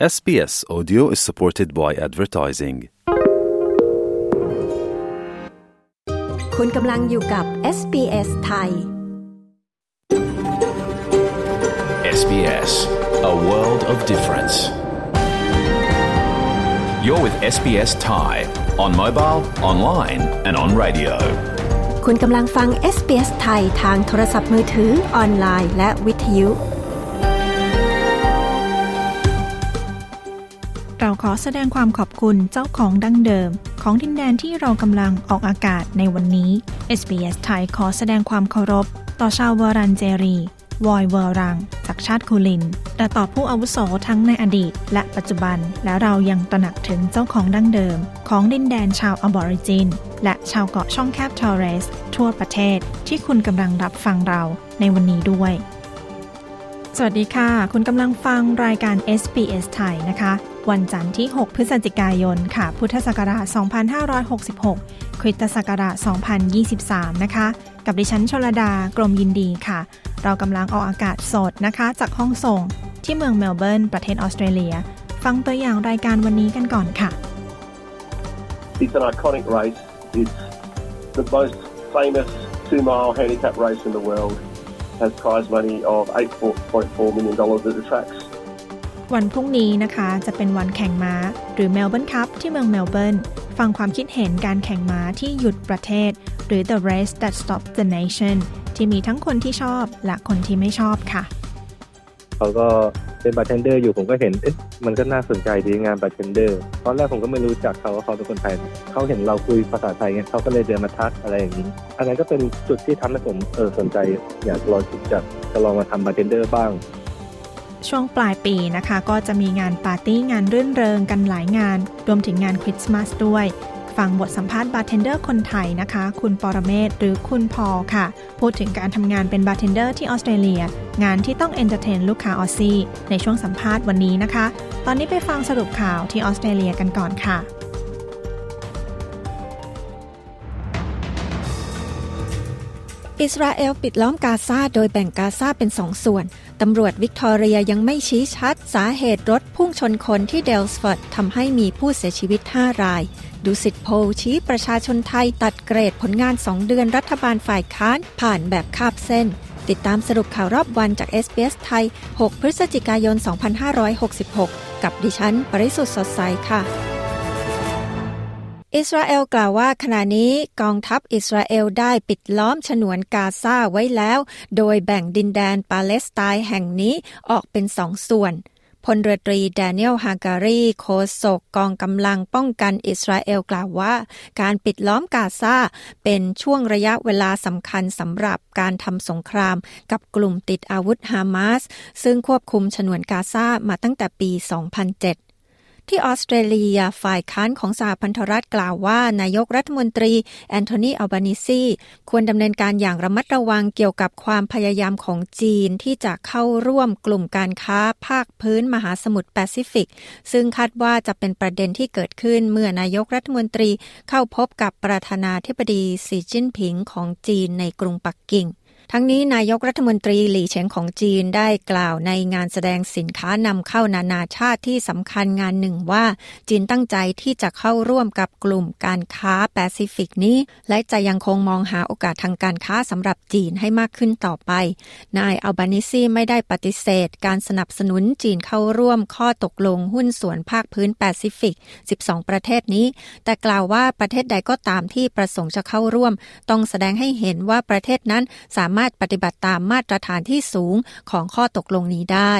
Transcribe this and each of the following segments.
SBS Audio is supported by advertising. คุณกำลังอยู่กับ SBS ไทย SBS, a world of difference. You're with SBS Thai on mobile, online, and on radio. คุณกำลังฟัง SBS ไทยทางโทรศัพท์มือถือ ออนไลน์ และวิทยุ เราขอแสดงความขอบคุณเจ้าของดั้งเดิม ของดินแดนที่เรากำลังออกอากาศในวันนี้ SBS ไทยขอแสดงความเคารพ ต่อชาวเวอรันเจรี วอยเวอรัง จากชาติคูลิน และต่อผู้อาวุโสทั้งในอดีต และปัจจุบัน และเรายังตระหนักถึงเจ้าของดั้งเดิม ของดินแดนชาวอบอริจิน และชาวเกาะช่องแคบทอร์เรส ทั่วประเทศที่คุณกำลังรับฟังเราในวันนี้ด้วยสวัสดีค่ะ คุณกำลังฟังรายการ SBS ไทยนะคะ วันจันทร์ที่ 6 พฤศจิกายนค่ะ พุทธศักราช 2566 คริสตศักราช 2023 นะคะ กับดิฉันชลดากรมยินดีค่ะ เรากำลังออกอากาศสดนะคะ จากห้องส่งที่เมืองเมลเบิร์น ประเทศออสเตรเลีย ฟังตัวอย่างรายการวันนี้กันก่อนค่ะ It's an iconic race. It's the most famous two-mile handicap race in the world. Has prize money of $8.4 million at the tracks. วันพรุ่งนี้นะคะ จะเป็นวันแข่งม้า หรือเมลเบิร์นคัพที่เมืองเมลเบิร์นฟังความคิดเห็นการแข่งม้าที่หยุดประเทศ หรือ The Race That Stopped the Nation ที่มีทั้งคนที่ชอบและคนที่ไม่ชอบค่ะเขาก็เป็นบาร์เทนเดอร์อยู่ผมก็เห็นเอ๊ะมันก็น่าสนใจดีงานบาร์เทนเดอร์ตอนแรกผมก็ไม่รู้จักเขาว่าเขาเป็นคนไทยเขาเห็นเราคุยภาษาไทยไงเขาก็เลยเดินมาทักอะไรอย่างนี้อันนั้นก็เป็นจุดที่ทำให้ผมเออสนใจ อยากลองจะจะลองมาทำบาร์เทนเดอร์บ้าง ช่วงปลายปีนะคะ ก็จะมีงานปาร์ตี้งานรื่นเริงกันหลายงาน รวมถึงงานคริสต์มาสด้วย ฟังบทสัมภาษณ์บาร์เทนเดอร์คนไทยนะคะ คุณปรเมศหรือคุณพอลค่ะ พูดถึงการทำงานเป็นบาร์เทนเดอร์ที่ออสเตรเลีย งานที่ต้อง entertain ลูกค้า Aussie ในช่วงสัมภาษณ์วันนี้นะคะ ตอนนี้ไปฟังสรุปข่าวที่ออสเตรเลียกันก่อนค่ะ อิสราเอลปิดล้อมกาซาโดยแบ่งกาซาเป็นสองส่วน ตำรวจวิกตอเรียยังไม่ชี้ชัด สาเหตุรถพุ่งชนคนที่เดลสฟอร์ดทำให้มีผู้เสียชีวิต 5 ราย ดูสิทธิโพลชี้ประชาชนไทยตัดเกรดผลงาน 2 เดือนรัฐบาลฝ่ายค้านผ่านแบบคาบเส้น ติดตามสรุปข่าวรอบวันจาก SBS ไทย 6 พฤศจิกายน 2566 กับดิฉัน ปริสุทธ์สดใสค่ะ อิสราเอลกล่าวว่าขณะนี้กองทัพอิสราเอลได้ปิดล้อมฉนวนกาซาไว้แล้ว โดยแบ่งดินแดนปาเลสไตน์แห่งนี้ออกเป็นสองส่วนพลเรือตรีแดเนียลฮาการีโคศกกองกำลังป้องกันอิสราเอลกล่าวว่า การปิดล้อมกาซาเป็นช่วงระยะเวลาสำคัญสำหรับการทำสงครามกับกลุ่มติดอาวุธฮามาส ซึ่งควบคุมฉนวนกาซามาตั้งแต่ปี 2007 ที่ออสเตรเลียฝ่ายค้านของสหพันธรัฐกล่าวว่า นายกรัฐมนตรีแอนโทนีอัลบานิซีควรดำเนินการอย่างระมัดระวังเกี่ยวกับความพยายามของจีนที่จะเข้าร่วมกลุ่มการค้าภาคพื้นมหาสมุทรแปซิฟิก ซึ่งคาดว่าจะเป็นประเด็นที่เกิดขึ้นเมื่อนายกรัฐมนตรีเข้าพบกับประธานาธิบดีสีจิ้นผิงของจีนในกรุงปักกิ่ง ทั้งนี้นายกรัฐมนตรีหลี่เฉียงของจีนได้กล่าวในงานแสดงสินค้านำเข้านานาชาติที่สำคัญงานหนึ่งว่า จีนตั้งใจที่จะเข้าร่วมกับกลุ่มการค้าแปซิฟิกนี้ และจะยังคงมองหาโอกาสทางการค้าสำหรับจีนให้มากขึ้นต่อไป นายอัลบานิซีไม่ได้ปฏิเสธ การสนับสนุนจีนเข้าร่วมข้อตกลงหุ้นส่วนภาคพื้นแปซิฟิก 12 ประเทศนี้ แต่กล่าวว่าประเทศใดก็ตามที่ประสงค์จะเข้าร่วม ต้องแสดงให้เห็นว่าประเทศนั้นสามารถปฏิบัติตามมาตรฐานที่สูงของข้อตกลงนี้ได้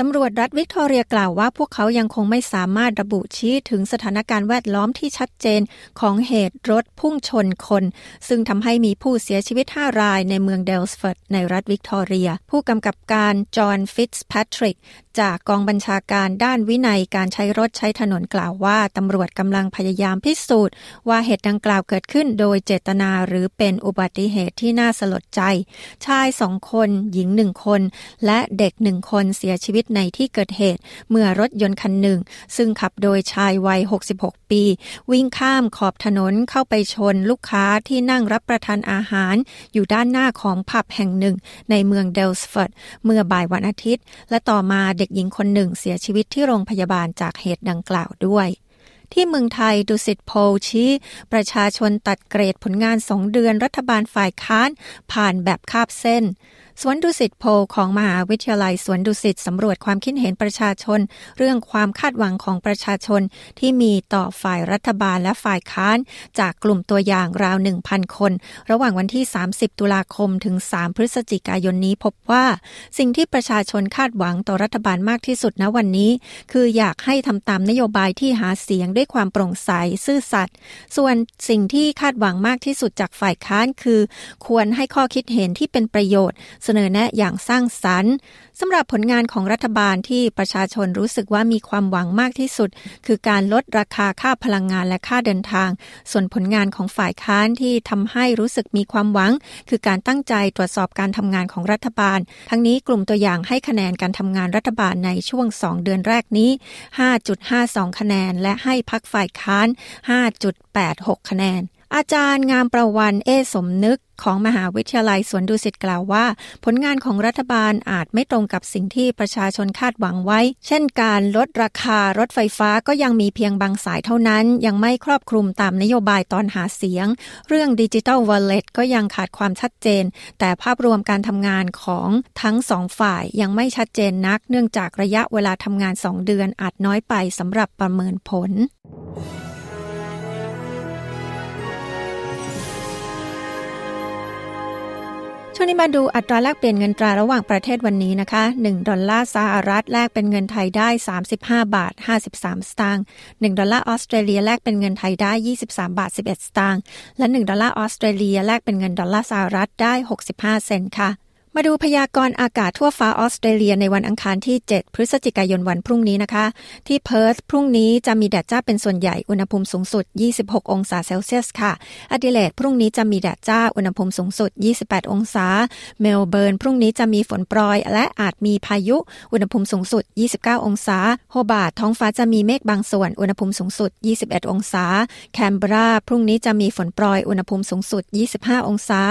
ตำรวจรัฐวิกตอเรียกล่าวว่าพวกเขายังคงไม่สามารถระบุชี้ถึงสถานการณ์แวดล้อมที่ชัดเจนของเหตุรถพุ่งชนคน ซึ่งทำให้มีผู้เสียชีวิต 5 รายในเมืองเดลสฟอร์ดในรัฐวิกตอเรีย ผู้กำกับการจอห์นฟิตส์แพทริกจากกองบัญชาการด้านวินัยการใช้รถใช้ถนนกล่าวว่าตำรวจกำลังพยายามพิสูจน์ ว่าเหตุดังกล่าวเกิดขึ้นโดยเจตนาหรือเป็นอุบัติเหตุที่น่าสลดใจ ชายสองคน หญิงหนึ่งคน และเด็กหนึ่งคนเสียชีวิตตในที่เกิดเหตุ เมื่อรถยนต์คันหนึ่ง ซึ่งขับโดยชายวัย 66 ปี วิ่งข้ามขอบถนนเข้าไปชนลูกค้าที่นั่งรับประทานอาหาร อยู่ด้านหน้าของผับแห่งหนึ่ง ในเมืองเดลสฟอร์ดเมื่อบ่ายวันอาทิตย์ และต่อมาเด็กหญิงคนหนึ่งเสียชีวิตที่โรงพยาบาลจากเหตุดังกล่าวด้วยที่เมืองไทยดุสิตโพลชี้ ประชาชนตัดเกรดผลงานสองเดือนรัฐบาลฝ่ายค้าน ผ่านแบบคาบเส้น สวนดุสิตโพลของมหาวิทยาลัยสวนดุสิตสำรวจความคิดเห็นประชาชน เรื่องความคาดหวังของประชาชน ที่มีต่อฝ่ายรัฐบาลและฝ่ายค้าน จากกลุ่มตัวอย่างราว 1,000 คน ระหว่างวันที่ 30 ตุลาคมถึง 3 พฤศจิกายนนี้พบว่า สิ่งที่ประชาชนคาดหวังต่อรัฐบาลมากที่สุดณวันนี้ คืออยากให้ทำตามนโยบายที่หาเสียงด้วยความโปร่งใสซื่อสัตย์ส่วนสิ่งที่คาดหวังมากที่สุดจากฝ่ายค้านคือ ควรให้ข้อคิดเห็นที่เป็นประโยชน์เสนอแนะอย่างสร้างสรรค์สำหรับผลงานของรัฐบาลที่ประชาชนรู้สึกว่ามีความหวังมากที่สุด คือการลดราคาค่าพลังงานและค่าเดินทาง ส่วนผลงานของฝ่ายค้านที่ทำให้รู้สึกมีความหวัง คือการตั้งใจตรวจสอบการทำงานของรัฐบาล ทั้งนี้กลุ่มตัวอย่างให้คะแนนการทำงานรัฐบาลในช่วง 2 เดือนแรกนี้ 5.52 คะแนน และให้พักฝ่ายค้าน 5.86 คะแนน อาจารย์งามประวันเอสมนึกของมหาวิทยาลัยสวนดุสิตกล่าวว่า ผลงานของรัฐบาลอาจไม่ตรงกับสิ่งที่ประชาชนคาดหวังไว้ เช่นการลดราคารถไฟฟ้าก็ยังมีเพียงบางสายเท่านั้น ยังไม่ครอบคลุมตามนโยบายตอนหาเสียง เรื่องดิจิทัลวอลเล็ตก็ยังขาดความชัดเจน แต่ภาพรวมการทำงานของทั้งสองฝ่ายยังไม่ชัดเจนนัก เนื่องจากระยะเวลาทำงานสองเดือนอาจน้อยไปสำหรับประเมินผล ช่วงนี้มาดูอัตราแลกเปลี่ยนเงินตราระหว่างประเทศวันนี้นะคะ 1 ดอลลาร์สหรัฐแลกเป็นเงินไทยได้ 35 บาท 53 สตางค์1ดอลลาร์ออสเตรเลียแลกเป็นเงินไทยได้ 23 บาท 11 สตางค์และ 1 ดอลลาร์ออสเตรเลียแลกเป็นเงินดอลลาร์สหรัฐได้ 65 เซนต์ค่ะ มาดูพยากรณ์อากาศทั่วฟ้าออสเตรเลียในวันอังคารที่ 7 พฤศจิกายนวันพรุ่งนี้นะคะ ที่เพิร์ธพรุ่งนี้จะมีแดดจ้าเป็นส่วนใหญ่อุณหภูมิสูงสุด 26 องศาเซลเซียสค่ะอดิเลดพรุ่งนี้จะมีแดดจ้าอุณหภูมิสูงสุด 28 องศา เมลเบิร์นพรุ่งนี้จะมีฝนโปรยและอาจมีพายุอุณหภูมิสูงสุด 29 องศาโฮบาร์ตท้องฟ้าจะมีเมฆบางส่วนอุณหภูมิสูงสุด 21 องศาแคนเบราพรุ่งนี้จะมีฝนโปรยอุณหภูมิสูงสุด 25 องศา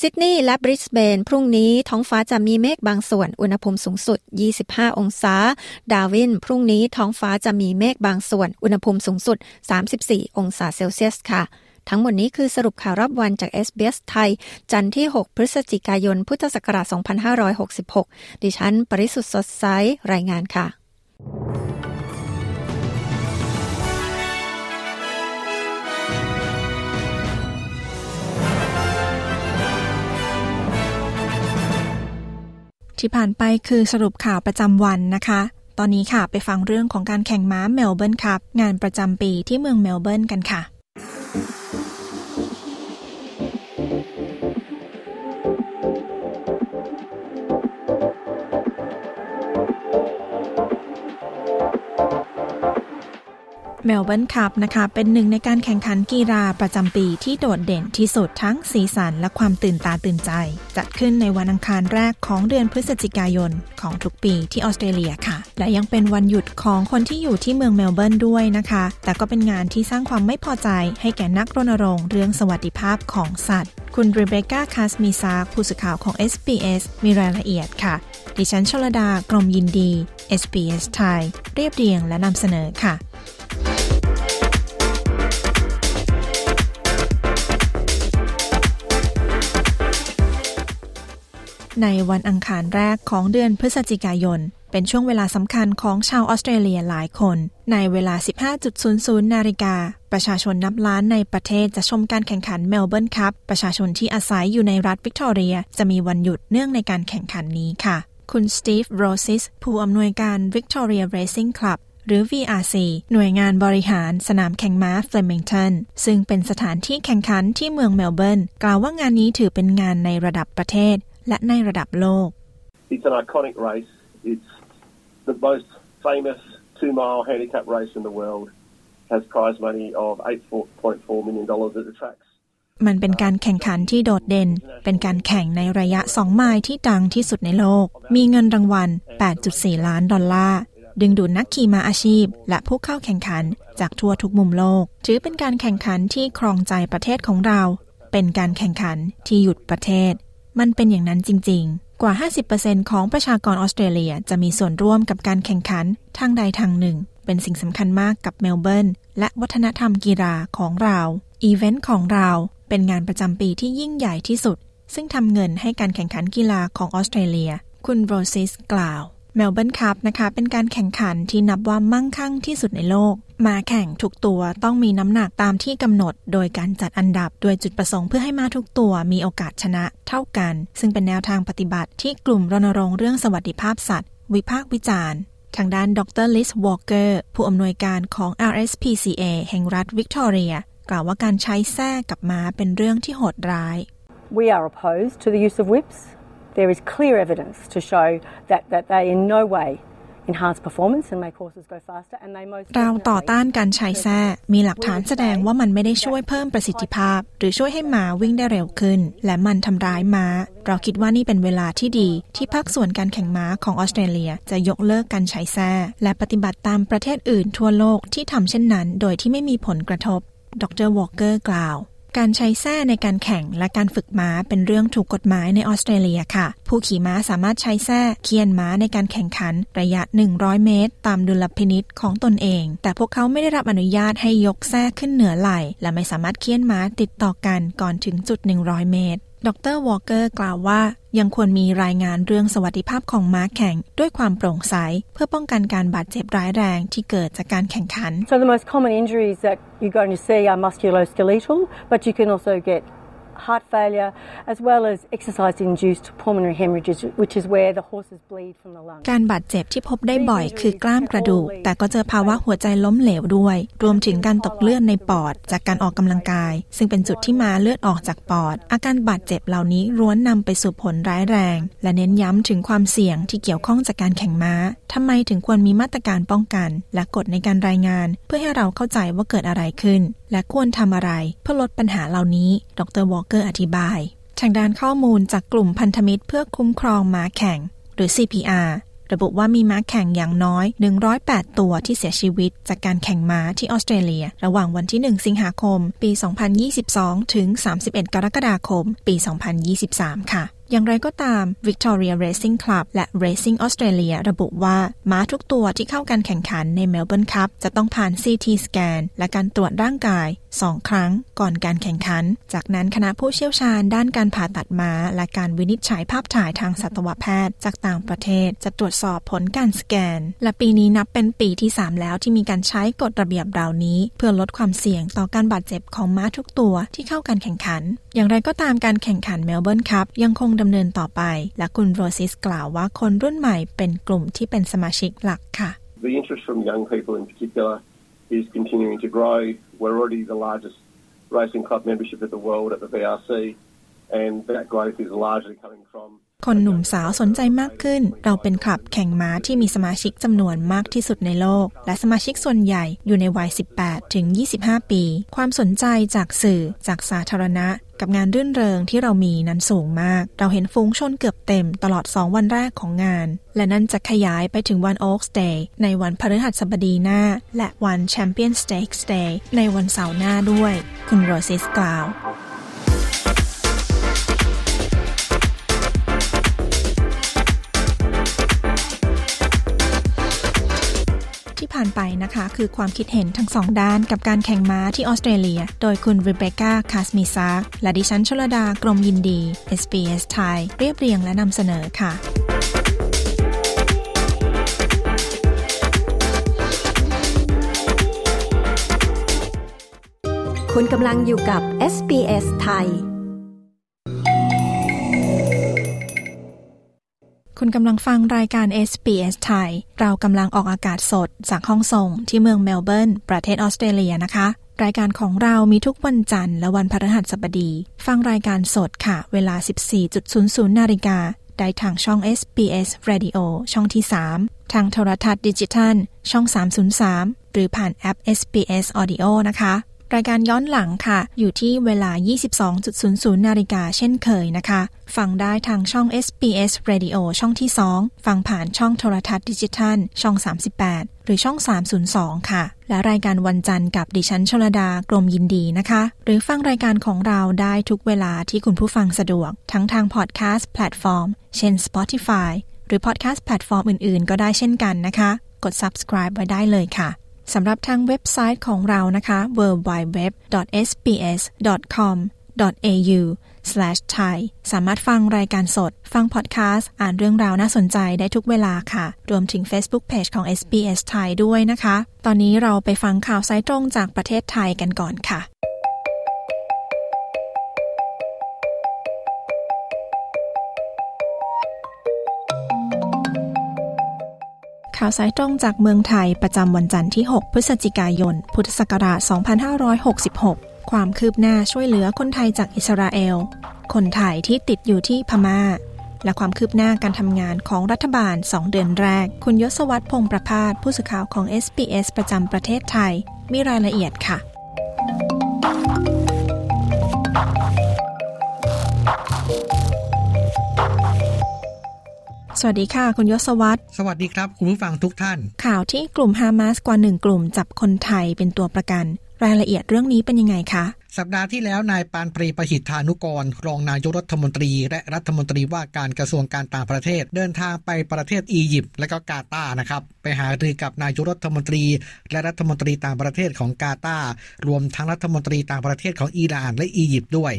ซิดนีย์และบริสเบน พรุ่งนี้ท้องฟ้าจะมีเมฆบางส่วน อุณหภูมิสูงสุด 25 องศา ดาร์วิน พรุ่งนี้ท้องฟ้าจะมีเมฆบางส่วน อุณหภูมิสูงสุด 34 องศาเซลเซียสค่ะ ทั้งหมดนี้คือสรุปข่าวรอบวันจาก SBS ไทย จันทร์ที่ 6 พฤศจิกายน พุทธศักราช 2566 ดิฉัน ปริสุทธ์สดใส รายงานค่ะ ที่ผ่านไปคือสรุปข่าวประจำวันนะคะ ตอนนี้ค่ะไปฟังเรื่องของการแข่งม้าเมลเบิร์นครับ งานประจำปีที่เมืองเมลเบิร์นกันค่ะ เมลเบิร์นคัพนะคะ เป็นหนึ่งในการแข่งขันกีฬาประจำปีที่โดดเด่นที่สุดทั้งสีสันและความตื่นตาตื่นใจ จัดขึ้นในวันอังคารแรกของเดือนพฤศจิกายนของทุกปีที่ออสเตรเลียค่ะ และยังเป็นวันหยุดของคนที่อยู่ที่เมืองเมลเบิร์นด้วยนะคะ แต่ก็เป็นงานที่สร้างความไม่พอใจให้แก่นักรณรงค์เรื่องสวัสดิภาพของสัตว์ คุณเรเบคก้าคาสมีซาผู้สื่อข่าวของ SBS มีรายละเอียดค่ะ ดิฉันชลดากรมยินดี SBS ไทย เรียบเรียงและนำเสนอค่ะ ในวันอังคารแรกของเดือนพฤศจิกายน เป็นช่วงเวลาสำคัญของชาวออสเตรเลียหลายคน ในเวลา 15.00 นาฬิกา ประชาชนนับล้านในประเทศจะชมการแข่งขันเมลเบิร์นคัพประชาชนที่อาศัยอยู่ในรัฐวิกตอเรีย จะมีวันหยุดเนื่องในการแข่งขันนี้ค่ะ คุณสตีฟโรซิสผู้อำนวยการ Victoria Racing Club หรือ VRC หน่วยงานบริหารสนามแข่งม้าเฟลมิงตันซึ่งเป็นสถานที่แข่งขันที่เมืองเมลเบิร์น กล่าวว่างานนี้ถือเป็นงานในระดับประเทศ และในระดับโลก It's an iconic race. It's the most famous two-mile handicap race in the world. Has prize money of $8.4 million at the tracks. มันเป็นการแข่งขันที่โดดเด่น เป็นการแข่งในระยะ 2 ไมล์ที่ดังที่สุดในโลก มีเงินรางวัล 8.4 ล้านดอลลาร์ดึงดูดนักขี่ม้าอาชีพ และผู้เข้าแข่งขันจากทั่วทุกมุมโลก ถือเป็นการแข่งขันที่ครองใจประเทศของเรา เป็นการแข่งขันที่หยุดประเทศ มันเป็นอย่างนั้นจริง ๆ กว่า 50%ของประชากรออสเตรเลียจะมีส่วนร่วมกับการแข่งขันทางใดทางหนึ่ง เป็นสิ่งสำคัญมากกับเมลเบิร์นและวัฒนธรรมกีฬาของเราอีเวนต์ของเราเป็นงานประจำปีที่ยิ่งใหญ่ที่สุด ซึ่งทำเงินให้การแข่งขันกีฬาของออสเตรเลีย คุณโรซิสกล่าวเมลเบิร์นคัพนะคะ เป็นการแข่งขันที่นับว่ามั่งคั่งที่สุดในโลก ม้าแข่งทุกตัวต้องมีน้ำหนักตามที่กำหนด โดยการจัดอันดับโดยจุดประสงค์เพื่อให้ม้าทุกตัวมีโอกาสชนะเท่ากัน ซึ่งเป็นแนวทางปฏิบัติที่กลุ่มรณรงค์เรื่องสวัสดิภาพสัตว์ วิพากษ์วิจารณ์ทางด้านดรลิสวอลเกอร์ผู้อำนวยการของ RSPCA แห่งรัฐวิกตอเรีย กล่าวว่าการใช้แส้กับม้าเป็นเรื่องที่โหดร้าย We are opposed to the use of whips. There is clear evidence to show that, that they in no way enhance performance and make horses go faster and they most เราต่อต้านการใช้แส้มีหลักฐานแสดงว่ามันไม่ได้ช่วยเพิ่มประสิทธิภาพ หรือช่วยให้ม้าวิ่งได้เร็วขึ้น และมันทำร้ายม้า เราคิดว่านี่เป็นเวลาที่ดี ที่ภาคส่วนการแข่งม้าของออสเตรเลียจะยกเลิกการใช้แส้และปฏิบัติตามประเทศอื่นทั่วโลกที่ทำเช่นนั้น โดยที่ไม่มีผลกระทบ ดรวอลเกอร์กล่าว การใช้แส้ในการแข่งและการฝึกม้าเป็นเรื่องถูกกฎหมายในออสเตรเลียค่ะ ผู้ขี่ม้าสามารถใช้แส้เฆี่ยนม้าในการแข่งขันระยะ 100 เมตร ตามดุลพินิจของตนเอง แต่พวกเขาไม่ได้รับอนุญาตให้ยกแส้ขึ้นเหนือไหล่ และไม่สามารถเฆี่ยนม้าติดต่อกันก่อนถึงจุด 100 เมตร ดรวอลเกอร์กล่าวว่า ยังควรมีรายงานเรื่องสวัสดิภาพของม้าแข่ง ด้วยความโปร่งใส เพื่อป้องกันการบาดเจ็บร้ายแรงที่เกิดจากการแข่งขัน So the most common injuries that you're going to see are musculoskeletal, but you can also get heart failure as well as exercise-induced pulmonary hemorrhages, which is where the horses bleed from the lungs. การบาดเจ็บที่พบได้บ่อยคือกล้ามกระดูก แต่ก็เจอภาวะหัวใจล้มเหลวด้วย รวมถึงการตกเลือดในปอด จากการออกกำลังกาย ซึ่งเป็นจุดที่มาเลือดออกจากปอด อาการบาดเจ็บเหล่านี้ร้วนนำไปสู่ผลร้ายแรง และเน้นย้ำถึงความเสี่ยงที่เกี่ยวข้องจากการแข่งม้าทำไมถึงควรมีมาตรการป้องกัน และกฎในการรายงาน เพื่อให้เราเข้าใจว่าเกิดอะไรขึ้น และควรทำอะไรเพื่อลดปัญหาเหล่านี้ ดรวอลเกอร์อธิบาย ทางด้านข้อมูลจากกลุ่มพันธมิตรเพื่อคุ้มครองม้าแข่ง หรือ CPR ระบุว่ามีม้าแข่งอย่างน้อย 108 ตัวที่เสียชีวิต จากการแข่งม้าที่ออสเตรเลีย ระหว่างวันที่ 1 สิงหาคม ปี 2022 ถึง 31 กรกฎาคม ปี 2023 ค่ะ อย่างไรก็ตาม Victoria Racing Club และ Racing Australia ระบุว่า ม้าทุกตัวที่เข้าการแข่งขันใน Melbourne Cup จะต้องผ่าน CT สแกนและการตรวจร่างกาย 2ครั้งก่อนการแข่งขัน จากนั้นคณะผู้เชี่ยวชาญด้านการผ่าตัดม้า และการวินิจฉัยภาพถ่ายทางสัตวแพทย์ จากต่างประเทศ จะตรวจสอบผลการสแกน และปีนี้นับเป็นปีที่ 3 แล้วที่มีการใช้กฎระเบียบเหล่านี้ เพื่อลดความเสี่ยงต่อการบาดเจ็บของม้าทุกตัวที่เข้าการแข่งขัน อย่างไรก็ตามการแข่งขัน Melbourne Cup ยังคงดำเนินต่อไป และคุณโรซิสกล่าวว่าคนรุ่นใหม่เป็นกลุ่มที่เป็นสมาชิกหลักค่ะ The interest from young people in particular is continuing to grow. We're already the largest racing club membership in the world at the VRC, and that growth is largely coming from คนหนุ่มสาวสนใจมากขึ้น เราเป็นคลับแข่งม้าที่มีสมาชิกจำนวนมากที่สุดในโลก และสมาชิกส่วนใหญ่อยู่ในวัย 18 ถึง 25 ปี ความสนใจจากสื่อจากสาธารณะกับงานรื่นเริงที่เรามีนั้นสูงมาก เราเห็นฟุ้งชนเกือบเต็มตลอด 2 วันแรกของงาน และนั่นจะขยายไปถึงวัน Oaks Day ในวันพฤหัสบดีหน้า และวัน Champion Stakes Day ในวันเสาร์หน้าด้วย คุณโรซิสกล่าว ที่ผ่านไปนะคะ คือความคิดเห็นทั้งสองด้านกับการแข่งม้าที่ออสเตรเลีย โดยคุณริเบคก้าคาสมิซาและดิฉันชลดากรมยินดี SBS ไทยเรียบเรียงและนำเสนอค่ะคุณกำลังอยู่กับ SBS ไทย คุณกำลังฟังรายการ SBS ไทย เรากำลังออกอากาศสดจากห้องส่งที่เมืองเมลเบิร์น ประเทศออสเตรเลียนะคะ รายการของเรามีทุกวันจันทร์และวันพฤหัสบดี ฟังรายการสดค่ะ เวลา 14.00 นาฬิกา ได้ทางช่อง SBS Radio ช่องที่ 3 ทางโทรทัศน์ดิจิทัล ช่อง 303 หรือผ่านแอป SBS Audio นะคะ รายการย้อนหลังค่ะ อยู่ที่เวลา 22.00 นาฬิกาเช่นเคยนะคะ ฟังได้ทางช่อง SBS Radio ช่องที่ 2 ฟังผ่านช่องโทรทัศน์ดิจิทัล ช่อง 38 หรือช่อง 302 ค่ะ และรายการวันจันทร์กับดิฉันชลดากรมยินดีนะคะ หรือฟังรายการของเราได้ทุกเวลาที่คุณผู้ฟังสะดวก ทั้งทางพอดแคสต์แพลตฟอร์ม เช่น Spotify หรือพอดแคสต์แพลตฟอร์มอื่นๆ ก็ได้เช่นกันนะคะ กด subscribe ไว้ได้เลยค่ะ สำหรับทางเว็บไซต์ของเรานะคะ www.sbs.com.au/thai สามารถฟังรายการสด ฟังพอดแคสต์ อ่านเรื่องราวน่าสนใจได้ทุกเวลาค่ะ รวมถึง Facebook Page ของ SBS ไทยด้วยนะคะ ตอนนี้เราไปฟังข่าวสายตรงจากประเทศไทยกันก่อนค่ะ ข่าวสายตรงจากเมืองไทยประจำวันจันทร์ที่ 6 พฤศจิกายน พุทธศักราช 2566 ความคืบหน้าช่วยเหลือคนไทยจากอิสราเอล คนไทยที่ติดอยู่ที่พมา่า และความคืบหน้าการทำงานของรัฐบาล 2 เดือนแรก คุณยศวัตรพงประพาสผู้สื่อข่าวของ SBS ประจำประเทศไทย มีรายละเอียดค่ะ สวัสดีค่ะ คุณยศวัตรสวัสดีครับ คุณผู้ฟังทุกท่าน ข่าวที่กลุ่มฮามาสกว่าหนึ่งกลุ่มจับคนไทยเป็นตัวประกัน รายละเอียดเรื่องนี้เป็นยังไงคะสัปดาห์ที่แล้วนายปานปรีประหิทธานุกร รองนายกรัฐมนตรี และรัฐมนตรีว่าการกระทรวงการต่างประเทศ เดินทางไปประเทศอียิปต์และก็กาตาร์นะครับ ไปหารือกับนายกรัฐมนตรี และรัฐมนตรีต่างประเทศของกาตาร์รวมทั้งรัฐมนตรีต่างประเทศของอิหร่านและอียิปต์ด้วย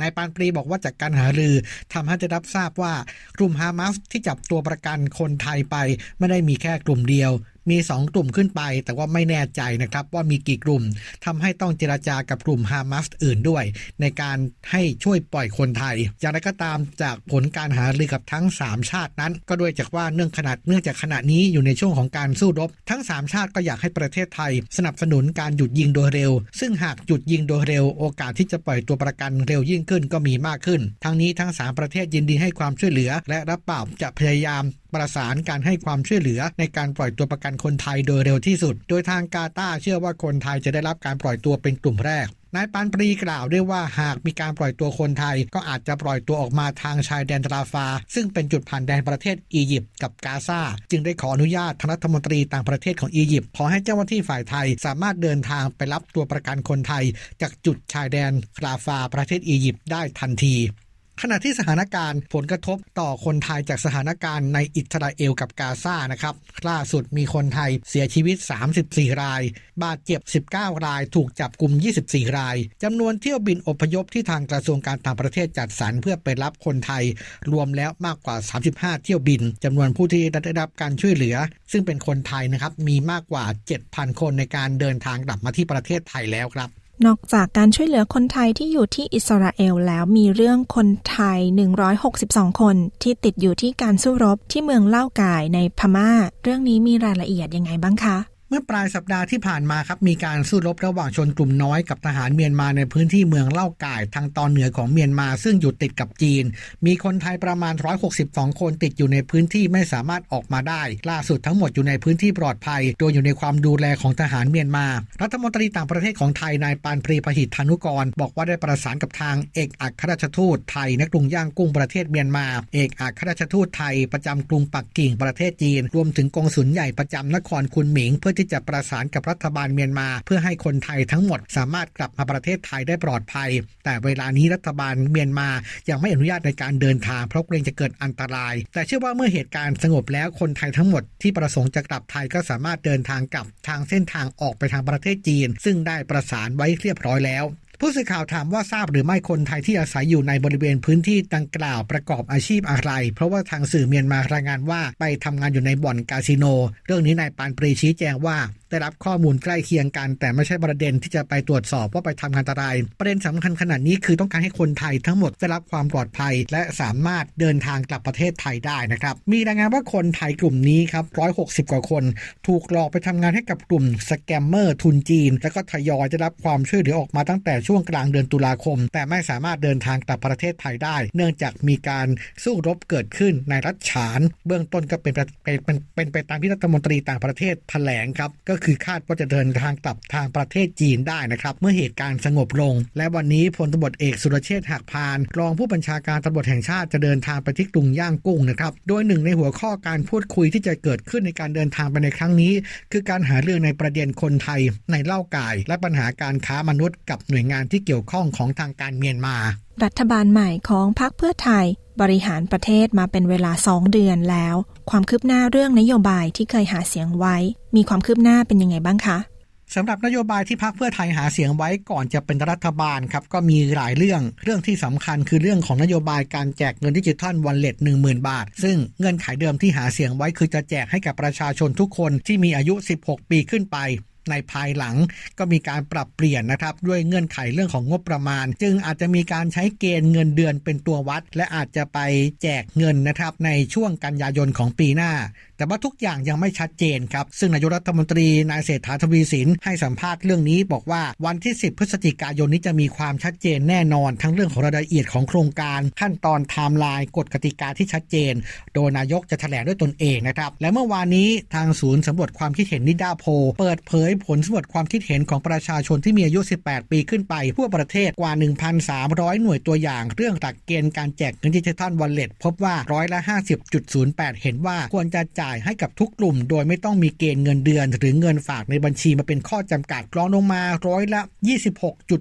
นายปานปรีบอกว่าจากการหารือทำให้ได้รับทราบว่ากลุ่มฮามาสที่จับตัวประกันคนไทยไป ไม่ได้มีแค่กลุ่มเดียว มี 2 กลุ่มขึ้นไป แต่ว่าไม่แน่ใจนะครับว่ามีกี่กลุ่มทำให้ต้องเจราจากับกลุ่มฮามาสอื่นด้วย ในการให้ช่วยปล่อยคนไทยอย่างไรก็ตามจากผลการหารือกับทั้ง 3 ชาตินั้น ก็ด้วยจากว่าเนื่องขนาดเนื่องจากขณะนี้อยู่ในช่วงของการสู้รบ ทั้ง 3 ชาติก็อยากให้ประเทศไทย สนับสนุนการหยุดยิงโดยเร็ว ซึ่งหากหยุดยิงโดยเร็ว โอกาสที่จะปล่อยตัวประกันเร็วยิ่งขึ้นก็มีมากขึ้น ทั้งนี้ทั้ง 3 ประเทศยินดีให้ความช่วยเหลือ และรับปากจะพยายามประสานการให้ความช่วยเหลือในการปล่อยตัวประกันคนไทยโดยเร็วที่สุด โดยทางกาตาเชื่อว่าคนไทยจะได้รับการปล่อยตัวเป็นกลุ่มแรกนายปานปรีกล่าวด้วยว่าหากมีการปล่อยตัวคนไทย ก็อาจจะปล่อยตัวออกมาทางชายแดนราฟา ซึ่งเป็นจุดผ่านแดนประเทศอียิปต์กับกาซาจึงได้ขออนุญาตทางรัฐมนตรีต่างประเทศของอียิปต์ขอให้เจ้าหน้าที่ฝ่ายไทยสามารถเดินทางไปรับตัวประกันคนไทย จากจุดชายแดนราฟาประเทศอียิปต์ได้ทันที ขณะที่สถานการณ์ผลกระทบต่อคนไทยจากสถานการณ์ในอิสราเอลกับกาซานะครับล่าสุดมีคนไทยเสียชีวิต 34 ราย บาดเจ็บ 19 ราย ถูกจับกลุ่ม 24 รายจำนวนเที่ยวบินอพยพที่ทางกระทรวงการต่างประเทศจัดสรรเพื่อไปรับคนไทย รวมแล้วมากกว่า 35 เที่ยวบินจำนวนผู้ที่ได้รับการช่วยเหลือ ซึ่งเป็นคนไทยนะครับมีมากกว่า 7,000 คนในการเดินทางกลับมาที่ประเทศไทยแล้วครับ นอกจากการช่วยเหลือคนไทยที่อยู่ที่อิสราเอลแล้วมีเรื่องคนไทย 162 คนที่ติดอยู่ที่การสู้รบที่เมืองเล่ากายในพม่า เรื่องนี้มีรายละเอียดยังไงบ้างคะ เมื่อปลายสัปดาห์ที่ผ่านมาครับมีการสู้รบระหว่างชนกลุ่มน้อยกับทหารเมียนมาในพื้นที่เมืองเล่าก่ายทางตอนเหนือของเมียนมาซึ่งอยู่ติดกับจีน มีคนไทยประมาณ 162 คนติดอยู่ในพื้นที่ไม่สามารถออกมาได้ ล่าสุดทั้งหมดอยู่ในพื้นที่ปลอดภัย โดยอยู่ในความดูแลของทหารเมียนมา รัฐมนตรีต่างประเทศของไทยนายปานปรีพหิทธานุกร บอกว่าได้ประสานกับทางเอกอัครราชทูตไทยณกรุงย่างกุ้งประเทศเมียนมา เอกอัครราชทูตไทยประจำกรุงปักกิ่งประเทศจีน รวมถึงกองสุลใหญ่ประจำนครคุนหมิงเพื่อที่จะประสานกับรัฐบาลเมียนมา เพื่อให้คนไทยทั้งหมดสามารถกลับมาประเทศไทยได้ปลอดภัย แต่เวลานี้รัฐบาลเมียนมายังไม่อนุญาตในการเดินทางเพราะเกรงจะเกิดอันตราย แต่เชื่อว่าเมื่อเหตุการณ์สงบแล้วคนไทยทั้งหมดที่ประสงค์จะกลับไทยก็สามารถเดินทางกลับทางเส้นทางออกไปทางประเทศจีน ซึ่งได้ประสานไว้เรียบร้อยแล้ว ผู้สื่อข่าวถามว่าทราบหรือไม่คนไทยที่อาศัยอยู่ในบริเวณพื้นที่ดังกล่าวประกอบอาชีพอะไร เพราะว่าทางสื่อเมียนมารายงานว่าไปทำงานอยู่ในบ่อนคาสิโน เรื่องนี้นายปานปรีชี้แจงว่าได้รับข้อมูลใกล้เคียงกัน แต่ไม่ใช่ประเด็นที่จะไปตรวจสอบว่าไปทำงานอันตราย ประเด็นสำคัญขนาดนี้คือต้องการให้คนไทยทั้งหมดได้รับความปลอดภัย และสามารถเดินทางกลับประเทศไทยได้นะครับ มีรายงานว่าคนไทยกลุ่มนี้ครับ160 กว่าคน ถูกหลอกไปทำงานให้กับกลุ่มสแกมเมอร์ทุนจีน แล้วก็ทยอยได้รับความช่วยเหลือออกมาตั้งแต่ช่วงกลางเดือนตุลาคม แต่ไม่สามารถเดินทางกลับประเทศไทยได้ เนื่องจากมีการสู้รบเกิดขึ้นในรัฐฉาน เบื้องต้นก็เป็นเป็นเป็นไปตามที่รัฐมนตรีต่างประเทศแถลงครับก็็คือคาดว่าจะเดินทางกลับทางประเทศจีนได้นะครับ เมื่อเหตุการณ์สงบลง และวันนี้พลตำรวจเอกสุรเชษฐ์หักพาน รองผู้บัญชาการตำรวจแห่งชาติจะเดินทางไปที่กรุงย่างกุ้งนะครับ โดยหนึ่งในหัวข้อการพูดคุยที่จะเกิดขึ้นในการเดินทางไปในครั้งนี้ คือการหาเรื่องในประเด็นคนไทย ในเล่ากาย และปัญหาการค้ามนุษย์กับหน่วยงานที่เกี่ยวข้องของทางการเมียนมา รัฐบาลใหม่ของพรรคเพื่อไทย บริหารประเทศมาเป็นเวลาสองเดือนแล้ว ความคืบหน้าเรื่องนโยบายที่เคยหาเสียงไว้ มีความคืบหน้าเป็นยังไงบ้างคะสำหรับนโยบายที่พรรคเพื่อไทยหาเสียงไว้ก่อนจะเป็นรัฐบาลครับก็มีหลายเรื่อง เรื่องที่สำคัญคือเรื่องของนโยบายการแจกเงินดิจิทัลวันเล็ตหนึ่งหมื่นบาท ซึ่งเงื่อนไขเดิมที่หาเสียงไว้คือจะแจกให้กับประชาชนทุกคนที่มีอายุ 16 ปีขึ้นไป ในภายหลังก็มีการปรับเปลี่ยนนะครับด้วยเงื่อนไขเรื่องของงบประมาณ จึงอาจจะมีการใช้เกณฑ์เงินเดือนเป็นตัววัด และอาจจะไปแจกเงินนะครับในช่วงกันยายนของปีหน้า แต่ว่าทุกอย่างยังไม่ชัดเจนครับซึ่งนายกรัฐมนตรีนายเศรษฐาทวีสินให้สัมภาษณ์เรื่องนี้บอกว่าวันที่ 10 พฤศจิกายนนี้จะมีความชัดเจนแน่นอน ทั้งเรื่องของรายละเอียดของโครงการขั้นตอนไทม์ไลน์กฎกติกาที่ชัดเจน โดยนายกจะแถลงด้วยตนเองนะครับและเมื่อวานนี้ทางศูนย์สำรวจความคิดเห็นนิดาโพเปิดเผยผลสำรวจความคิดเห็นของประชาชนที่มีอายุ 18 ปีขึ้นไปทั่วประเทศกว่า 1,300 หน่วยตัวอย่าง เรื่องหลักเกณฑ์การแจกเงินดิจิทัลวอลเล็ตพบว่าร้อยละ 50.08 เห็นว่าควรจะจ่ายให้กับทุกกลุ่ม โดยไม่ต้องมีเกณฑ์เงินเดือน หรือเงินฝากในบัญชีมาเป็นข้อจำกัดรองลงมาร้อยละ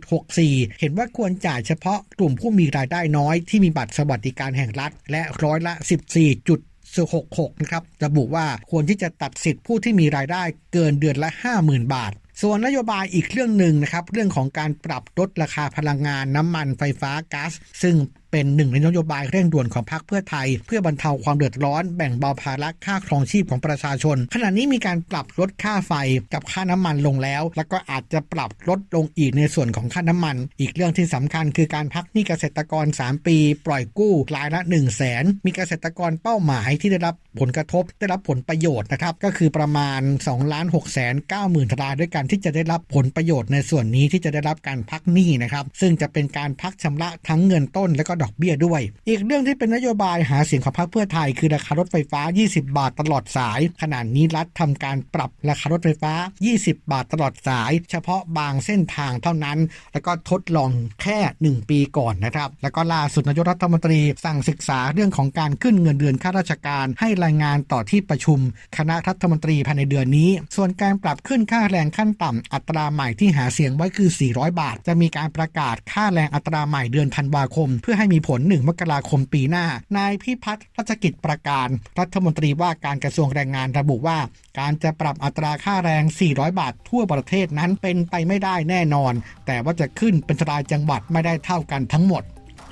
26.64 เห็นว่าควรจ่ายเฉพาะกลุ่มผู้มีรายได้น้อยที่มีบัตรสวัสดิการแห่งรัฐ และร้อยละ 14. 66นะครับระบุว่าควรที่จะตัดสิทธิผู้ที่มีรายได้เกินเดือนละ 50,000 บาทส่วนนโยบายอีกเรื่องหนึ่งนะครับ เรื่องของการปรับลดราคาพลังงานน้ำมันไฟฟ้าก๊าซซึ่งเป็นหนึ่งในนโยบายเร่งด่วนของพรรคเพื่อไทย เพื่อบรรเทาความเดือดร้อนแบ่งเบาภาระค่าครองชีพของประชาชน ขณะนี้มีการปรับลดค่าไฟกับค่าน้ำมันลงแล้ว แล้วก็อาจจะปรับลดลงอีกในส่วนของค่าน้ำมัน อีกเรื่องที่สำคัญคือการพักหนี้เกษตรกร 3 ปี ปล่อยกู้รายละ 1 0 0 0 0แสนมีเกษตรกรเป้าหมายที่ได้รับผลกระทบได้รับผลประโยชน์นะครับก็คือประมาณ2ล้าน6แสน9หมื่นรายด้วยกันที่จะได้รับผลประโยชน์ในส่วนนี้ที่จะได้รับการพักหนี้นะครับซึ่งจะเป็นการพักชำระทั้งเงินต้นและก็ดอกเบี้ยด้วย อีกเรื่องที่เป็นนโยบายหาเสียงของพรรคเพื่อไทย คือราคารถไฟฟ้า 20 บาทตลอดสาย ขณะนี้รัฐทำการปรับราคารถไฟฟ้า 20 บาทตลอดสาย เฉพาะบางเส้นทางเท่านั้น แล้วก็ทดลองแค่ 1 ปีก่อนนะครับ แล้วก็ล่าสุดนายกรัฐมนตรีสั่งศึกษาเรื่องของการขึ้นเงินเดือนข้าราชการ ให้รายงานต่อที่ประชุม คณะรัฐมนตรีภายในเดือนนี้ ส่วนการปรับขึ้นค่าแรงขั้นต่ำอัตราใหม่ที่หาเสียงไว้คือ 400 บาท จะมีการประกาศค่าแรงอัตราใหม่เดือนธันวาคม เพื่อให้มีผล 1 มกราคมปีหน้า นายพิพัฒน์รัชกิจประการ รัฐมนตรีว่าการกระทรวงแรงงานระบุว่า การจะปรับอัตราค่าแรง 400 บาททั่วประเทศนั้นเป็นไปไม่ได้แน่นอน แต่ว่าจะขึ้นเป็นรายจังหวัดไม่ได้เท่ากันทั้งหมด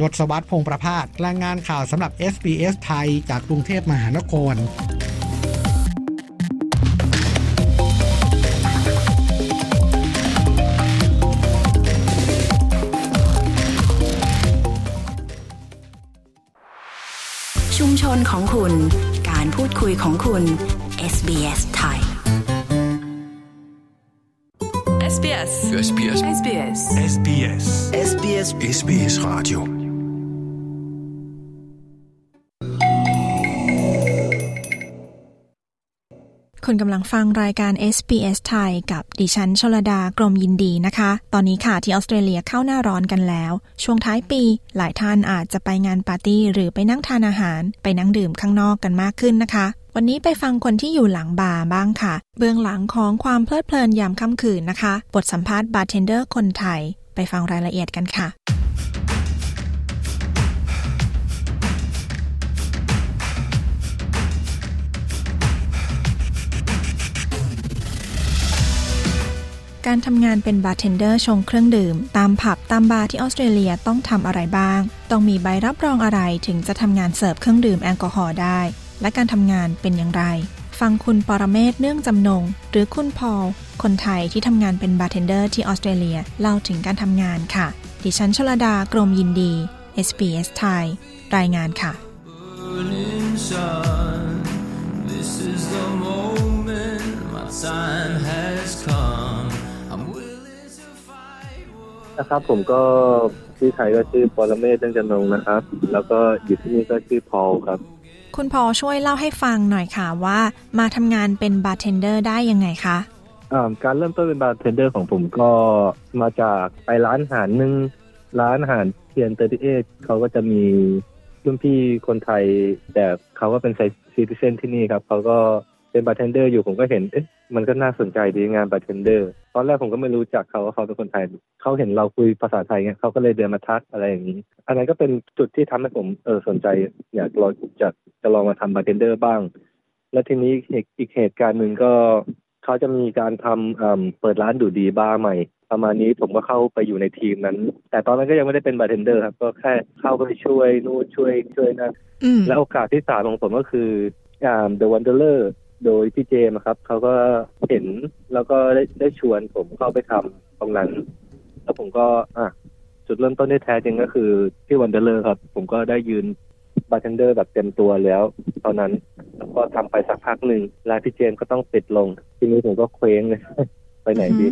ยศสวัสดิ์พงประพาสรายงานข่าวสำหรับ SBS ไทยจากกรุงเทพมหานคร ของคุณ การพูดคุยของคุณ SBS ไทย SBS SBS SBS SBS SBS SBS Radio คุณกำลังฟังรายการ SBS ไทยกับดิฉันชลดากรมยินดีนะคะ ตอนนี้ค่ะที่ออสเตรเลียเข้าหน้าร้อนกันแล้ว ช่วงท้ายปีหลายท่านอาจจะไปงานปาร์ตี้หรือไปนั่งทานอาหาร ไปนั่งดื่มข้างนอกกันมากขึ้นนะคะ วันนี้ไปฟังคนที่อยู่หลังบาร์บ้างค่ะ เบื้องหลังของความเพลิดเพลินยามค่ำคืนนะคะ บทสัมภาษณ์บาร์เทนเดอร์คนไทย ไปฟังรายละเอียดกันค่ะ การทำงานเป็นบาร์เทนเดอร์ชงเครื่องดื่ม ตามผับตามบาร์ที่ออสเตรเลียต้องทำอะไรบ้าง ต้องมีใบรับรองอะไรถึงจะทำงานเสิร์ฟเครื่องดื่มแอลกอฮอล์ได้ และการทำงานเป็นอย่างไร ฟังคุณปรเมศเนื่องจำนง หรือคุณพอล คนไทยที่ทำงานเป็นบาร์เทนเดอร์ที่ออสเตรเลียเล่าถึงการทำงานค่ะ ดิฉันชลดากรมยินดี SBS ไทย รายงานค่ะ burning sun. This is the moment my time has come. นะครับ ผมก็ที่ไทยก็ชื่อปรเมศเรื่องจำนงนะครับ แล้วก็อยู่ที่นี่ก็ชื่อพอลครับ คุณพอลช่วยเล่าให้ฟังหน่อยค่ะว่า มาทำงานเป็นบาร์เทนเดอร์ได้ยังไงคะการเริ่มต้นเป็นบาร์เทนเดอร์ของผมก็มาจากไปร้านอาหารหนึ่งร้านอาหารเทียนเตอร์ติเอเขาก็จะมีรุ่นพี่คนไทยแต่เขาก็เป็น citizen ที่นี่ครับเขาก็ เป็นบาร์เทนเดอร์อยู่ผมก็เห็นเอ๊ะมันก็น่าสนใจดีงานบาร์เทนเดอร์ตอนแรกผมก็ไม่รู้จักเขาว่าเขาเป็นคนไทยเขาเห็นเราคุยภาษาไทยเงี้ยเขาก็เลยเดินมาทักอะไรอย่างนี้ อันนั้นก็เป็นจุดที่ทำให้ผมเออสนใจ อยากลองจะจะลองมาทำบาร์เทนเดอร์บ้าง แล้วทีนี้อีกเหตุการณ์หนึ่งก็เขาจะมีการทำเปิดร้านดูดีบาร์ใหม่ ประมาณนี้ผมก็เข้าไปอยู่ในทีมนั้น แต่ตอนนั้นก็ยังไม่ได้เป็นบาร์เทนเดอร์ครับ ก็แค่เข้าไปช่วยนู่นช่วยช่วยนั่นและโอกาสที่สามของผมก็คืออ่า The Wanderer โดยพี่เจมครับเขาก็เห็นแล้วก็ได้ได้ชวนผมเข้าไปทำตรงนั้น แล้วผมก็อะจุดเริ่มต้นที่แท้จริงก็คือที่ Wanderer เลยครับ ผมก็ได้ยืนบาร์เทนเดอร์แบบเต็มตัวแล้วตอนนั้นแล้วก็ทำไปสักพักหนึ่งร้านพี่เจมก็ต้องปิดลง ทีนี้ผมก็เคว้งเลยไปไหนดี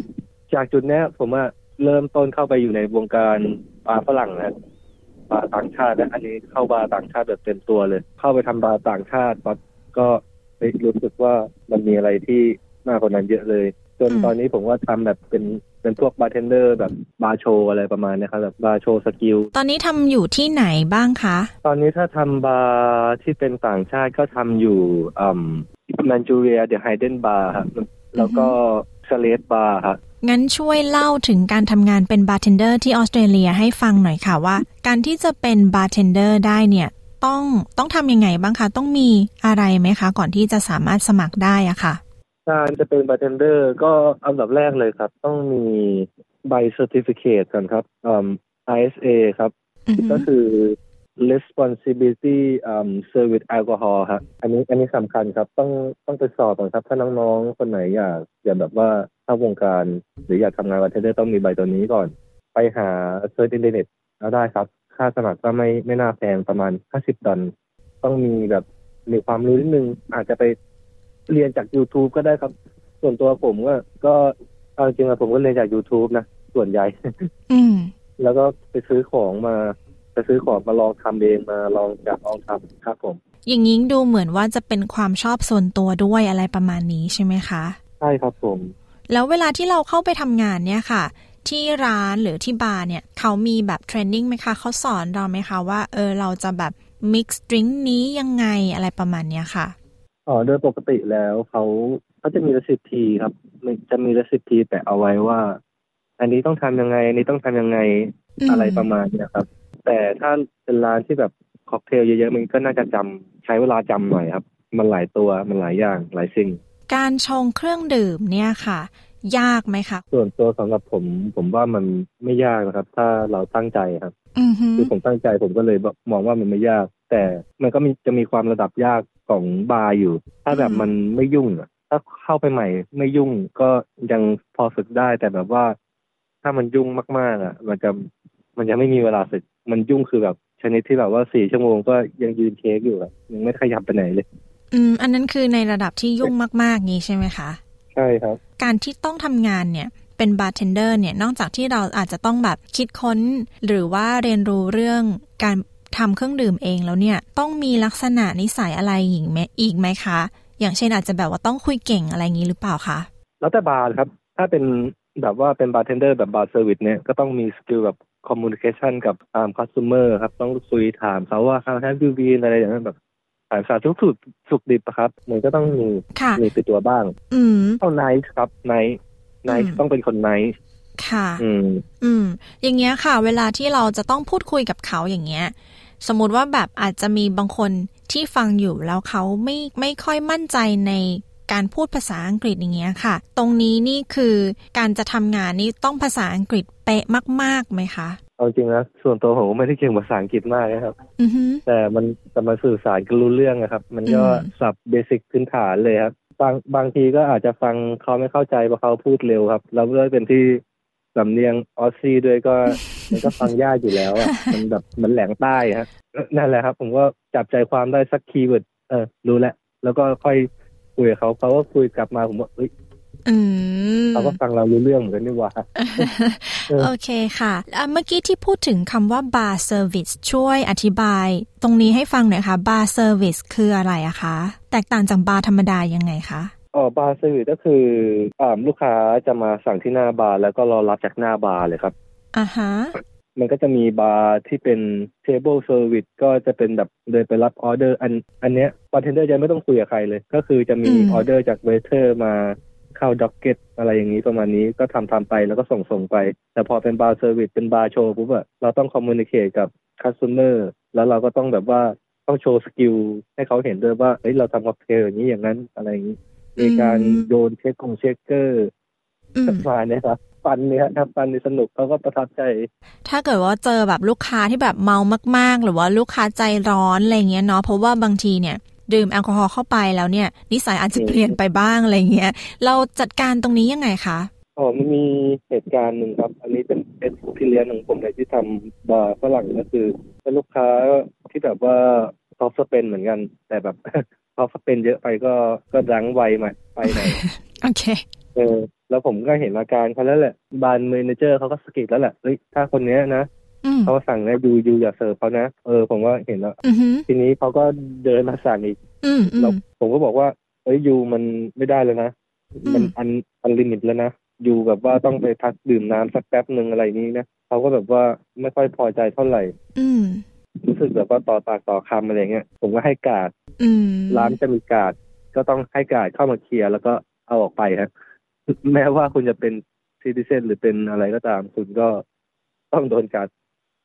จากจุดนี้ผมว่าเริ่มต้นเข้าไปอยู่ในวงการบาร์ฝรั่งนะบาร์ต่างชาติและอันนี้เข้าบาร์ต่างชาติแบบเต็มตัวเลย เข้าไปทำบาร์ต่างชาติก็ รู้สึกว่ามันมีอะไรที่มากกว่านั้นเยอะเลย จนตอนนี้ผมว่าทำแบบเป็นเป็นพวกบาร์เทนเดอร์แบบ bar show อะไรประมาณนี้ครับแบบ bar show skill ตอนนี้ทำอยู่ที่ไหนบ้างคะ ตอนนี้ถ้าทำบาร์ที่เป็นต่างชาติก็ทำอยู่อ่า Manchuria The Hidden Bar ครับแล้วก็ Slate Bar ครับงั้นช่วยเล่าถึงการทำงานเป็นบาร์เทนเดอร์ที่ออสเตรเลียให้ฟังหน่อยค่ะว่า การที่จะเป็นบาร์เทนเดอร์ได้เนี่ย ต้องต้องทำยังไงบ้างคะ ต้องมีอะไรไหมคะ ก่อนที่จะสามารถสมัครได้อะค่ะการจะเป็นบาร์เทนเดอร์ก็อันดับแรกเลยครับ ต้องมีใบ certificate กันครับอ่า RSA ครับ ก็คือ responsibility um service alcohol ครับอันนี้อันนี้สำคัญครับ ต้องต้องไปสอบก่อนครับ ถ้าน้องๆ คนไหนอยากอยากแบบว่าเข้าวงการ หรืออยากทำงานบาร์เทนเดอร์ต้องมีใบตัวนี้ก่อน ไปหา search อินเทอร์เน็ตแล้วได้ครับ ค่าสมัครก็ไม่ไม่น่าแพงประมาณห้าสิบดอลต้องมีแบบมีความรู้นิดนึง อาจจะไปเรียนจาก YouTube ก็ได้ครับ ส่วนตัวผมก็ ก็เอาจริงๆผมก็เรียนจาก YouTube นะ ส่วนใหญ่แล้วก็ไปซื้อของมาไปซื้อของมาลองทำเองมาลองจากลองทำครับผม อย่างนี้ดูเหมือนว่าจะเป็นความชอบส่วนตัวด้วยอะไรประมาณนี้ใช่ไหมคะ ใช่ครับผม แล้วเวลาที่เราเข้าไปทำงานเนี่ยค่ะ ที่ร้านหรือที่บาร์เนี่ยเขามีแบบเทรนนิ่งไหมคะเขาสอนเราไหมคะว่าเออเราจะแบบมิกซ์ดริงนี้ยังไงอะไรประมาณเนี้ยค่ะอ๋อโดยปกติแล้วเขาเขาจะมีรสิทีครับจะมีรสิทีแต่เอาไว้ว่า อันนี้ต้องทำยังไง อันนี้ต้องทำยังไงอะไรประมาณเนี้ยครับ แต่ถ้าเป็นร้านที่แบบค็อกเทลเยอะๆมันก็น่าจะจำใช้เวลาจำหน่อยครับ มันหลายตัวมันหลายอย่างหลายสิ่ง การชงเครื่องดื่มเนี่ยค่ะ ยากไหมคะ ส่วนตัวสำหรับผม ผมว่ามันไม่ยากนะครับ ถ้าเราตั้งใจครับคือผมตั้งใจผมก็เลยมองว่ามันไม่ยาก แต่มันก็มีจะมีความระดับยากของบาร์อยู่ ถ้าแบบมันไม่ยุ่งอะถ้าเข้าไปใหม่ ไม่ยุ่งก็ยังพอฝึกได้ แต่แบบว่า ถ้ามันยุ่งมากๆอะ มันจะมันจะไม่มีเวลาฝึกมันยุ่งคือแบบชนิดที่แบบว่าสี่ชั่วโมงก็ยังยืน shake อยู่อะยังไม่ขยับไปไหนเลย อืม อันนั้นคือในระดับที่ยุ่งมากๆงี้ใช่ไหมคะ ใช่ครับ การที่ต้องทำงานเนี่ยเป็นบาร์เทนเดอร์เนี่ยนอกจากที่เราอาจจะต้องแบบคิดค้น หรือว่าเรียนรู้เรื่องการทำเครื่องดื่มเองแล้วเนี่ยต้องมีลักษณะนิสัยอะไรอีกไหมอีกไหมคะ อย่างเช่นอาจจะแบบว่าต้องคุยเก่งอะไรอย่างนี้หรือเปล่าคะแล้วแต่บาร์ครับ ถ้าเป็นแบบว่าเป็นบาร์เทนเดอร์แบบบาร์เซอร์วิสเนี่ยก็ต้องมีสกิลแบบคอมมูนิเคชันกับอ่าคัสเตอร์ครับ ต้องคุยถามเขาว่าเขาแทบยูบีอะไรอย่างนั้นแบบ สายสาทุกสุดสุกดิบครับ มันก็ต้องมีมีติดตัวบ้าง อืมเท่าไนท์ครับไนท์ไนท์ต้องเป็นคนไนท์ค่ะ อืม อืม อย่างเงี้ยค่ะ เวลาที่เราจะต้องพูดคุยกับเขาอย่างเงี้ย สมมุติว่าแบบอาจจะมีบางคนที่ฟังอยู่แล้วเขาไม่ไม่ค่อยมั่นใจในการพูดภาษาอังกฤษอย่างเงี้ยค่ะ ตรงนี้นี่คือการจะทำงานนี่ต้องภาษาอังกฤษเป๊ะมากๆไหมคะ เอาจริงนะส่วนตัวผมไม่ได้เก่งภาษาอังกฤษมากนะครับแต่มันแต่มาสื่อสารกันรู้เรื่องนะครับ มันก็ศัพท์ basic พื้นฐานเลยครับบางบางทีก็อาจจะฟังเขาไม่เข้าใจเพราะเขาพูดเร็วครับแล้วด้วยเป็นที่สำเนียง Aussie ด้วยก็มันก็ฟังยากอยู่แล้วอะมันแบบมันแหลงใต้ครับนั่นแหละครับ ผมก็จับใจความได้สัก keyword เออรู้แล้วแล้วก็ค่อยคุยกับเขาเขาก็คุยกลับมาผมว่าเอ้ย เขาก็ฟังเรารู้เรื่องเหมือนกันนี่ว่า โอเคค่ะ เมื่อกี้ที่พูดถึงคำว่า bar service ช่วยอธิบาย ตรงนี้ให้ฟังหน่อยค่ะ bar service คืออะไรอะคะ แตกต่างจากบาร์ธรรมดายังไงคะอ๋อ bar service ก็คืออ่าลูกค้าจะมาสั่งที่หน้าบาร์แล้วก็รอรับจากหน้าบาร์เลยครับอ่าฮะมันก็จะมีบาร์ที่เป็น table service ก็จะเป็นแบบเดินไปรับออเดอร์อันอันเนี้ยบาร์เทนเดอร์จะไม่ต้องคุยกับใครเลย ก็คือจะมีอืมออเดอร์จาก waiter มา เข้า docket อะไรอย่างนี้ประมาณนี้ก็ทำทำไปแล้วก็ส่งส่งไป แต่พอเป็น bar service เป็น bar show ปุ๊บอะเราต้องคอมมูนิเค e กับคัส t o เมอร์แล้วเราก็ต้องแบบว่าต้องโชว์ skill ให้เขาเห็นด้วยว่าเฮ้ยเราทำค็อกเทลอย่างนี้อย่างนั้นอะไรอย่างนี้มีการโยน shake กง shaker อืมมาเนี่ยครับ funny ครับ funny สนุกเขาก็ประทับใจ ถ้าเกิดว่าเจอแบบลูกค้าที่แบบเมามาก ๆ หรือว่าลูกค้าใจร้อนอะไรเงี้ยเนาะเพราะว่าบางทีเนี่ย ดื่มแอลกอฮอล์เข้าไปแล้วเนี่ย นิสัยอาจจะเปลี่ยนไปบ้างอะไรเงี้ย เราจัดการตรงนี้ยังไงคะอ๋อมันมีเหตุการณ์หนึ่งครับ อันนี้เป็น experience ของผมเลยที่ทำบาร์ฝรั่งก็คือเป็นลูกค้าที่แบบว่าเขา spend เหมือนกัน แต่แบบเขา spend เยอะไปก็ก็ drunk ไวมากไปหน่อยโอเคเออแล้วผมก็เห็นอาการเขาแล้วแหละบาร์ manager เขาก็สะกิดแล้วแหละเฮ้ยถ้าคนเนี้ยนะอืม เขาสั่งนะ you you อย่าเสิร์ฟเขานะเออผมก็เห็นแล้วอือหือทีนี้เขาก็เดินมาสั่งอีกอืมอืมแล้วผมก็บอกว่า เอ้ย you มันไม่ได้แล้วนะมันอืม un unlimit แล้วนะ you แบบว่าต้องไปพักดื่มน้ำสักแป๊บหนึ่งอะไรนี้นะเขาก็แบบว่าไม่ค่อยพอใจเท่าไหร่ อืมรู้สึกแบบว่าต่อปากต่อคำอะไรเงี้ยผมก็ให้การ์ดอืมร้านจะมีการ์ดก็ต้องให้การ์ดเข้ามาเคลียร์แล้วก็เอาออกไปครับแม้ว่าคุณจะเป็น citizen หรือเป็นอะไรก็ตาม คุณก็ต้องโดนการ์ด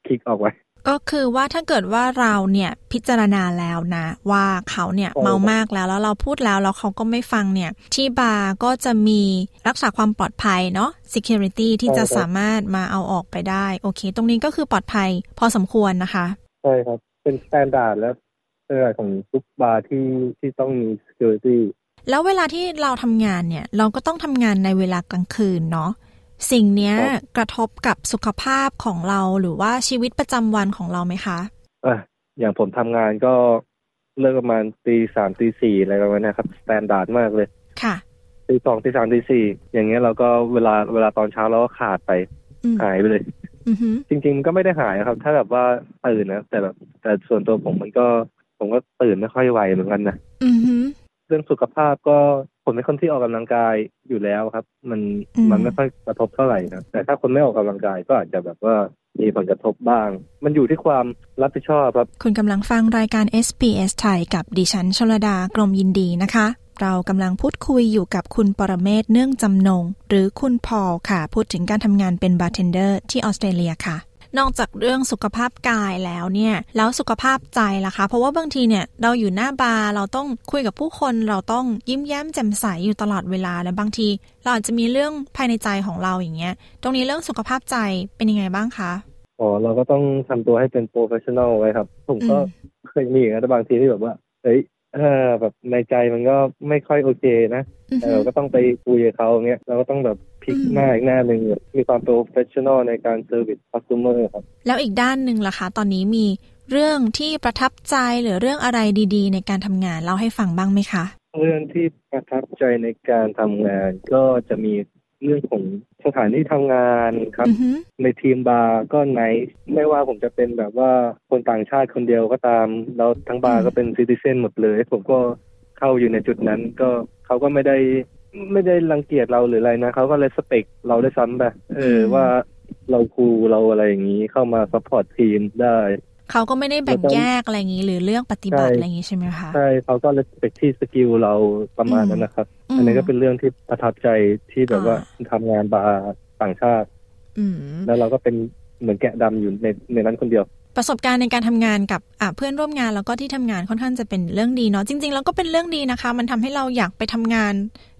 kick ออกไป ก็คือว่าถ้าเกิดว่าเราเนี่ยพิจารณาแล้วนะ ว่าเขาเนี่ยใช่เมามากแล้วแล้วเราพูดแล้วแล้วเขาก็ไม่ฟังเนี่ย ที่บาร์ก็จะมีรักษาความปลอดภัยเนาะ security ที่จะสามารถมาเอาออกไปได้ โอเค ตรงนี้ก็คือปลอดภัยพอสมควรนะคะ ใช่ครับ เป็น standard และ standard ของทุกบาร์ที่ที่ต้องมี security แล้วเวลาที่เราทำงานเนี่ย เราก็ต้องทำงานในเวลากลางคืนเนาะ สิ่งเนี้ยครับกระทบกับสุขภาพของเราหรือว่าชีวิตประจำวันของเราไหมคะอะอย่างผมทำงานก็เลิกประมาณตีสามตีสี่อะไรประมาณเนี้ยครับ standard มากเลยค่ะตีสองตีสามตีสี่อย่างเงี้ยเราก็เวลาเวลาตอนเช้าเราก็ขาดไปอืมหายไปเลยอือหือจริงๆมันก็ไม่ได้หายนะครับ ถ้าแบบว่าตื่นนะแต่แบบแต่ส่วนตัวผมมันก็ผมก็ตื่นไม่ค่อยไหวเหมือนกันนะอือหือเรื่องสุขภาพก็ ผมเป็นคนที่ออกกำลังกายอยู่แล้วครับ มันอืมมันไม่ค่อยกระทบเท่าไหร่นะแต่ถ้าคนไม่ออกกำลังกายก็อาจจะแบบว่ามีผลกระทบบ้าง มันอยู่ที่ความรับผิดชอบครับ คุณกำลังฟังรายการ SBS ไทยกับดิฉันชลดากรมยินดีนะคะ เรากำลังพูดคุยอยู่กับคุณปรเมศเนื่องจำนง หรือคุณพอลค่ะ พูดถึงการทำงานเป็นบาร์เทนเดอร์ที่ออสเตรเลียค่ะ นอกจากเรื่องสุขภาพกายแล้วเนี่ยแล้วสุขภาพใจล่ะคะ เพราะว่าบางทีเนี่ยเราอยู่หน้าบาร์เราต้องคุยกับผู้คนเราต้องยิ้มแย้มแจ่มใสอยู่ตลอดเวลาและบางที เราอาจจะมีเรื่องภายในใจของเราอย่างเงี้ย ตรงนี้เรื่องสุขภาพใจเป็นยังไงบ้างคะอ๋อเราก็ต้องทำตัวให้เป็น professional ไว้ครับ ผมก็อืมเคยมีอย่างนั้นแต่บางทีที่แบบว่าเฮ้ย เออแบบในใจมันก็ไม่ค่อยโอเคนะอือหือแต่เราก็ต้องไปคุยกับเขาอย่างเงี้ยเราก็ต้องแบบพลิกอืมหน้าอีกหน้าหนึ่งแบบมีความ professional ในการ service customer ครับ แล้วอีกด้านหนึ่งล่ะคะตอนนี้มีเรื่องที่ประทับใจหรือเรื่องอะไรดีๆ ในการทำงานเล่าให้ฟังบ้างไหมคะ เรื่องที่ประทับใจในการทำงานก็จะมีเรื่องของ สถานที่ทำงานครับอือหือในทีมบาร์ก็ night ไม่ว่าผมจะเป็นแบบว่าคนต่างชาติคนเดียวก็ตาม แล้วทั้งบาร์ก็เป็น citizen หมดเลย ผมก็เข้าอยู่ในจุดนั้น ก็เขาก็ไม่ได้ไม่ได้รังเกียจเราหรืออะไรนะเขาก็ respect เราด้วยซ้ำไปเออว่าเรา cool เราอะไรอย่างนี้เข้ามา support ทีมได้ เขาก็ไม่ได้แบ่งแล้วก็แยกอะไรอย่างนี้ หรือเลือกปฏิบัติใช่อะไรอย่างนี้ใช่ไหมคะใช่เขาก็ respect ที่ skill เราประมาณนั้นนะครับ อันนี้ก็เป็นเรื่องที่ประทับใจที่แบบว่าทำงานบาร์ต่างชาติอืมแล้วเราก็เป็นเหมือนแกะดำอยู่ในในนั้นคนเดียว ประสบการณ์ในการทำงานกับอะเพื่อนร่วมงานแล้วก็ที่ทำงานค่อนข้างจะเป็นเรื่องดีเนาะจริง ๆ แล้วก็เป็นเรื่องดีนะคะ มันทำให้เราอยากไปทำงาน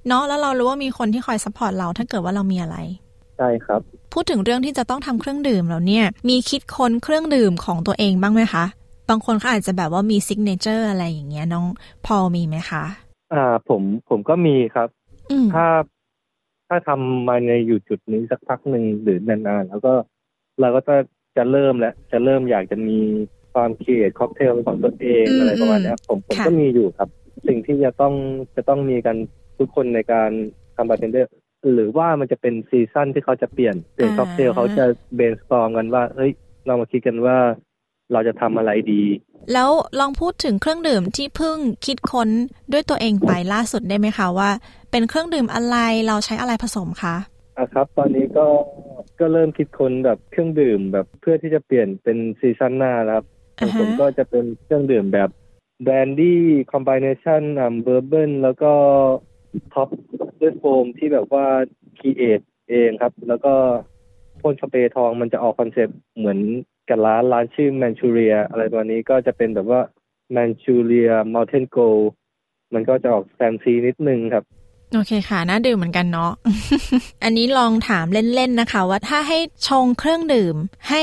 เนาะแล้วเรารู้ว่ามีคนที่คอย support เราถ้าเกิดว่าเรามีอะไรใช่ครับ พูดถึงเรื่องที่จะต้องทำเครื่องดื่มแล้วเนี่ยมีคิดค้นเครื่องดื่มของตัวเองบ้างไหมคะ บางคนเขาอาจจะแบบว่ามี signature อะไรอย่างเงี้ยน้องพอลมีไหมคะอ่าผมผมก็มีครับอืมถ้าถ้าทำมาในอยู่จุดนี้สักพักหนึ่งหรือนานๆแล้วก็เราก็จะจะเริ่มแล้วจะเริ่มอยากจะมีความ create ค็อกเทลเป็นของตัวเองอืมอะไรประมาณเนี้ยผมผมค่ะก็มีอยู่ครับ สิ่งที่จะต้องจะต้องมีกันทุกคนในการทำบาร์เทนเดอร์ หรือว่ามันจะเป็น season ที่เขาจะเปลี่ยนเปลี่ยนค็อกเทลเขาจะ brainstorm กันว่าเฮ้ยเรามาคิดกันว่าเราจะทำอะไรดี แล้วลองพูดถึงเครื่องดื่มที่เพิ่งคิดค้นด้วยตัวเองไปล่าสุดได้ไหมคะว่า เป็นเครื่องดื่มอะไรเราใช้อะไรผสมคะอะครับ ตอนนี้ก็ก็เริ่มคิดค้นแบบเครื่องดื่มแบบเพื่อที่จะเปลี่ยนเป็น season หน้าแล้วครับของผมก็จะเป็นเครื่องดื่มแบบแบรนดี้ combination อ่า bourbon แล้วก็ top ด้วยโฟมที่แบบว่า create เองครับ แล้วก็พ่นสเปรย์ทองมันจะออก concept เหมือนกับร้านร้านชื่อแมนชูเรียอะไรตัวนี้ก็จะเป็นแบบว่าแมนชูเรียม u ลเทนโกมันก็จะออกแฟนซีนิดนึงครับ โอเคค่ะ น่าดื่มเหมือนกันเนาะ อันนี้ลองถามเล่น ๆ นะคะ ว่าถ้าให้ชงเครื่องดื่ม ให้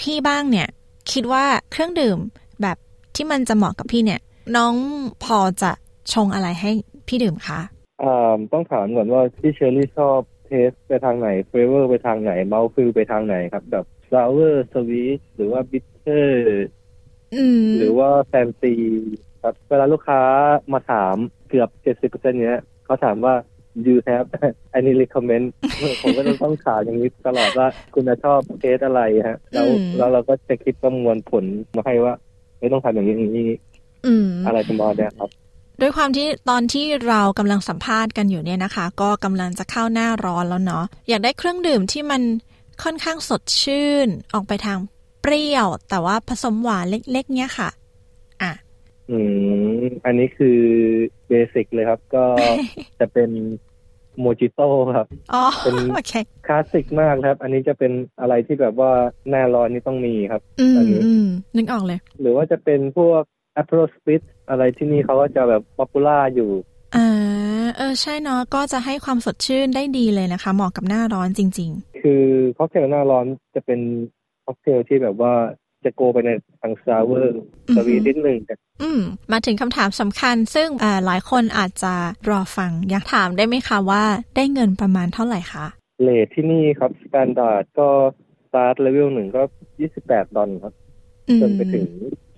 พี่บ้างเนี่ย คิดว่าเครื่องดื่มแบบที่มันจะเหมาะกับพี่เนี่ย น้องพอจะชงอะไรให้พี่ดื่มคะ ต้องถามก่อนว่าพี่เชอรี่ชอบ taste ไปทางไหน flavour ไปทางไหน mouthfeel ไปทางไหนครับแบบ sour sweet หรือว่า bitterอืมหรือว่าแฟนซีครับเวลาลูกค้ามาถามเกือบเจ็ดสิบเปอร์เซ็นต์เนี้ยเขาถามว่า you have any recommend ผมก็ต้องต้องถามอย่างนี้ตลอดว่าคุณจะชอบเทสอะไรฮะ แล้วอืมแล้วเราก็จะคิดประมวลผลมาให้ว่า ไม่ต้องทำอย่างนี้อย่างนี้อืมอะไรประมาณเนี้ยครับ ด้วยความที่ตอนที่เรากำลังสัมภาษณ์กันอยู่เนี่ยนะคะ ก็กำลังจะเข้าหน้าร้อนแล้วเนาะอยากได้เครื่องดื่มที่มันค่อนข้างสดชื่น ออกไปทางเปรี้ยว แต่ว่าผสมหวานเล็ก ๆ เนี่ยค่ะ อะอืมอันนี้คือ basic เลยครับ ก็จะเป็นโมจิโต้ครับอ๋อเป็นโอเคคลาสสิกมากครับ อันนี้จะเป็นอะไรที่แบบว่าหน้าร้อนนี่ต้องมีครับอืมอันนี้อืมนึกออกเลย หรือว่าจะเป็นพวก Aperol Spritz อะไรที่นี่เขาก็จะแบบ popular อยู่อ่าเออใช่เนาะก็จะให้ความสดชื่นได้ดีเลยนะคะ เหมาะกับหน้าร้อนจริงคือค็อกเทลหน้าร้อนจะเป็นค็อกเทลที่แบบว่าจะ go ไปในทาง sour อือฮึ sweet นิดหนึ่งๆอืม มาถึงคำถามสำคัญ ซึ่งอ่าหลายคนอาจจะรอฟัง อยากถามได้ไหมคะว่าได้เงินประมาณเท่าไหร่คะ rate ที่นี่ครับ standard ก็ start level หนึ่งก็ยี่สิบแปดดอลครับอืมจนไปถึง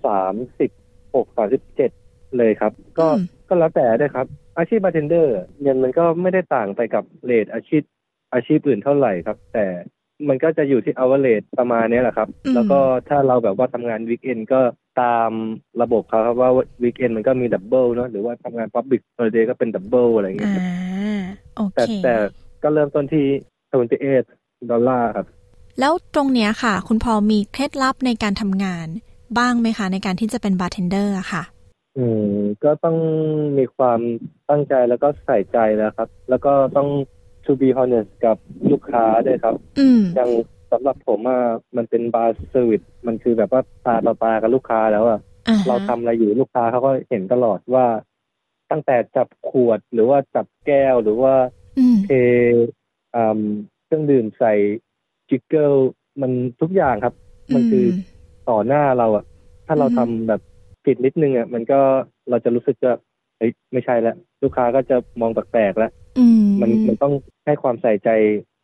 สามสิบ หกสามสิบเจ็ดเลยครับ ก็อืมก็แล้วแต่ด้วยครับ อาชีพบาร์เทนเดอร์เงินมันก็ไม่ได้ต่างไปกับ rate อาชีพอาชีพอื่นเท่าไหร่ครับ แต่มันก็จะอยู่ที่เอา rate ประมาณเนี้ยแหละครับอืมแล้วก็ถ้าเราแบบว่าทำงาน weekend ก็ตามระบบเขาครับว่า weekend มันก็มี double เนาะหรือว่าทำงานพับบิ c ฮอลิเดย์ก็เป็นดับเบิลอะไรอย่างเงี้ยอ่าครับโอแต่เคแต่ก็เริ่มต้นที่78ดอลลาร์ครับ แล้วตรงเนี้ยค่ะ คุณพอมีเคล็ดลับในการทำงาน บ้างไหมคะ ในการที่จะเป็นบาร์เทนเดอร์อะค่ะ อืมก็ต้องมีความตั้งใจแล้วก็ใส่ใจแล้วครับ แล้วก็ต้อง to be honest กับลูกค้าด้วยครับ อืมอย่างสำหรับผมอะมันเป็น bar service มันคือแบบว่าตาต่อตากับลูกค้าแล้วอะอ่าฮะเราทำอะไรอยู่ลูกค้าเขาก็เห็นตลอดว่าตั้งแต่จับขวดหรือว่าจับแก้วหรือว่า อืม เทอ่าเครื่องดื่มใส่ jigger มันทุกอย่างครับ มันคือ ต่อหน้าเราอะถ้าเราอืมทำแบบผิดนิดนึงอะมันก็เราจะรู้สึกว่าเฮ้ยไม่ใช่แล้วลูกค้าก็จะมองแปลกๆแล้วอืมมันมันต้องให้ความใส่ใจ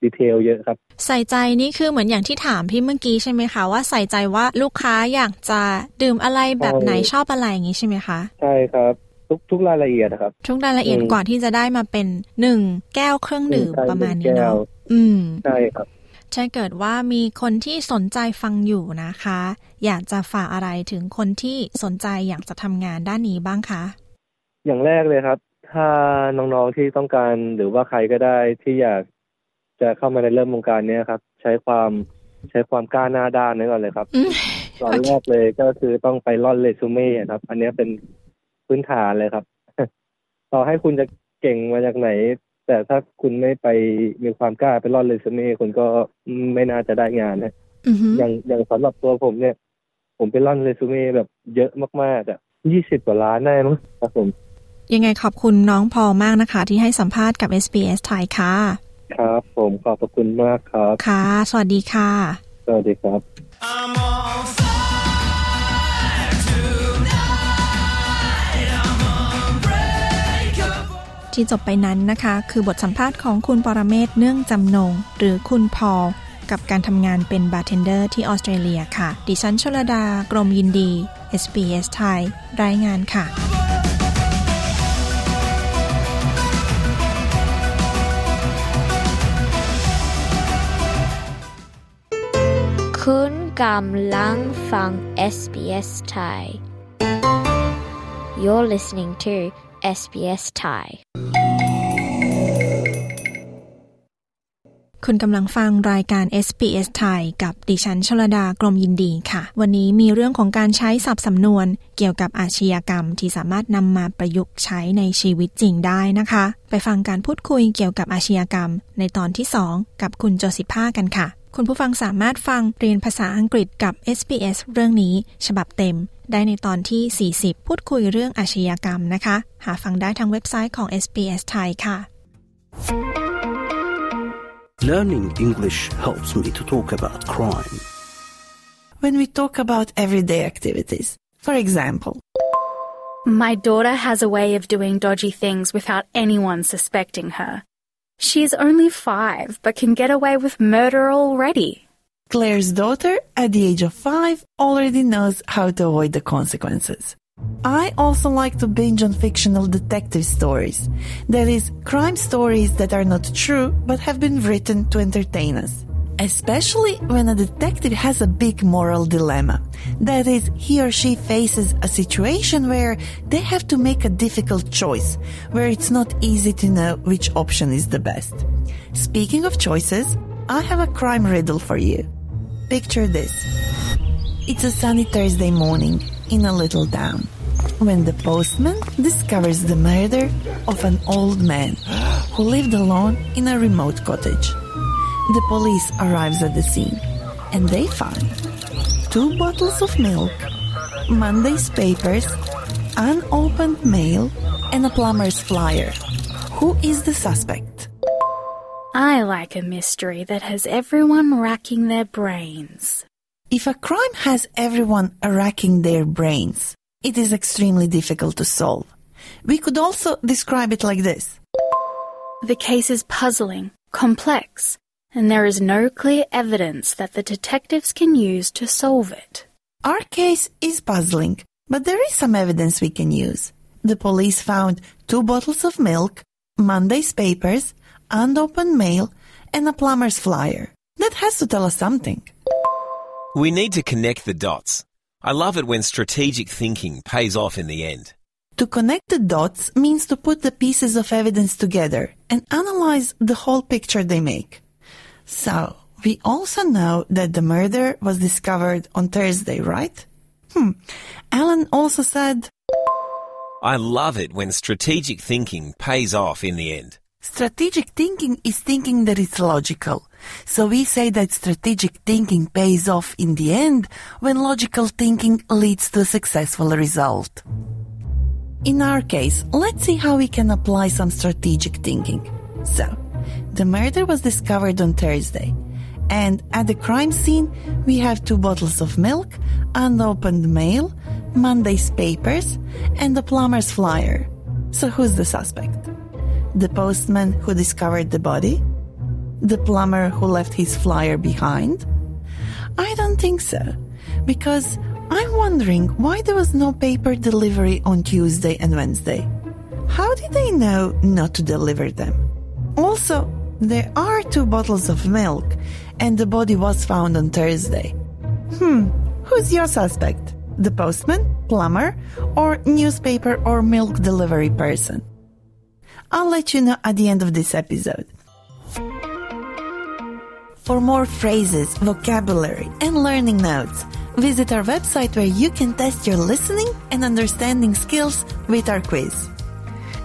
ดีเทลเยอะครับ ใส่ใจนี่คือเหมือนอย่างที่ถามพี่เมื่อกี้ใช่ไหมคะว่าใส่ใจว่าลูกค้าอยากจะดื่มอะไรแบบไหนใช่ชอบอะไรอย่างนี้ใช่ไหมคะใช่ครับทุกทุกรายละเอียดนะครับ ทุกรายละเอียดอืมกว่าที่จะได้มาเป็นหนึ่งแก้วเครื่องดื่มใช่ประมาณหนึ่นี้งแก้เนาะวอืมใช่ครับ ถ้าเกิดว่ามีคนที่สนใจฟังอยู่นะคะ อยากจะฝากอะไรถึงคนที่สนใจอยากจะทำงานด้านนี้บ้างคะ อย่างแรกเลยครับ ถ้าน้องๆที่ต้องการหรือว่าใครก็ได้ที่อยากจะเข้ามาในเริ่มวงการเนี้ยครับ ใช้ความใช้ความกล้าหน้าด้านไว้ก่อนเลยครับอืมตอนแรกเลยก็คือต้องไปร่อนเรซูเม่ครับ อันเนี้ยเป็นพื้นฐานเลยครับ ต่อให้คุณจะเก่งมาจากไหน แต่ถ้าคุณไม่ไปมีความกล้าไปร่อนเรซูเม่คุณก็ไม่น่าจะได้งานนะอือฮึอย่างอย่างสำหรับตัวผมเนี่ย ผมไปร่อนเรซูเม่แบบเยอะมากๆอะยี่สิบกว่าล้านได้มั้งครับผม ยังไงขอบคุณน้องพอมากนะคะ ที่ให้สัมภาษณ์กับ SBS ไทยค่ะ ครับผมขอบพระคุณมากครับ ค่ะ สวัสดีค่ะ สวัสดีครับ ที่จบไปนั้นนะคะ คือบทสัมภาษณ์ของคุณปรเมศเนื่องจำนง หรือคุณพอลกับการทำงานเป็นบาร์เทนเดอร์ที่ออสเตรเลียค่ะ ดิฉันชลดา กรมยินดี SBS ไทย รายงานค่ะคุณกำลังฟัง SBS Thai You're listening to SBS Thai คุณกำลังฟังรายการ SBS ไทยกับดิฉันชลดากรมยินดีค่ะ วันนี้มีเรื่องของการใช้ศัพท์สำนวน เกี่ยวกับอาชญากรรมที่สามารถนำมาประยุกต์ใช้ในชีวิตจริงได้นะคะ ไปฟังการพูดคุยเกี่ยวกับอาชญากรรม ในตอนที่ 2 กับคุณโจสิภากันค่ะ คุณผู้ฟังสามารถฟังเรียนภาษาอังกฤษกับ SBS เรื่องนี้ ฉบับเต็ม ได้ในตอนที่ 40 พูดคุยเรื่องอาชญากรรมนะคะ หาฟังได้ทางเว็บไซต์ของ SBS ไทยค่ะ Learning English helps me to talk about crime. When we talk about everyday activities, for example, My daughter has a way of doing dodgy things without anyone suspecting her. She is only five, but can get away with murder already. Claire's daughter, at the age of five, already knows how to avoid the consequences. I also like to binge on fictional detective stories. That is, crime stories that are not true but have been written to entertain us. Especially when a detective has a big moral dilemma. That is, he or she faces a situation where they have to make a difficult choice, where it's not easy to know which option is the best. Speaking of choices, I have a crime riddle for you. Picture this. It's a sunny Thursday morning in a little town when the postman discovers the murder of an old man who lived alone in a remote cottage. The police arrives at the scene and they find two bottles of milk, Monday's papers, unopened mail, and a plumber's flyer. Who is the suspect? I like a mystery that has everyone racking their brains. If a crime has everyone racking their brains, it is extremely difficult to solve. We could also describe it like this. The case is puzzling, complex, and there is no clear evidence that the detectives can use to solve it. Our case is puzzling, but there is some evidence we can use. The police found two bottles of milk, Monday's papers, unopened mail, and a plumber's flyer. That has to tell us something. We need to connect the dots. I love it when strategic thinking pays off in the end. To connect the dots means to put the pieces of evidence together and analyze the whole picture they make. So, we also know that the murder was discovered on Thursday, right? Hmm. Alan also said, I love it when strategic thinking pays off in the end. Strategic thinking is thinking that it's logical. So we say that strategic thinking pays off in the end when logical thinking leads to a successful result. In our case, let's see how we can apply some strategic thinking. So, the murder was discovered on Thursday. And at the crime scene, we have two bottles of milk, unopened mail, Monday's papers, and the plumber's flyer. So who's the suspect? The postman who discovered the body? The plumber who left his flyer behind? I don't think so, because I'm wondering why there was no paper delivery on Tuesday and Wednesday. How did they know not to deliver them? Also, there are two bottles of milk, and the body was found on Thursday. Hmm, who's your suspect? The postman, plumber, or newspaper or milk delivery person? I'll let you know at the end of this episode. For more phrases, vocabulary, and learning notes, visit our website where you can test your listening and understanding skills with our quiz.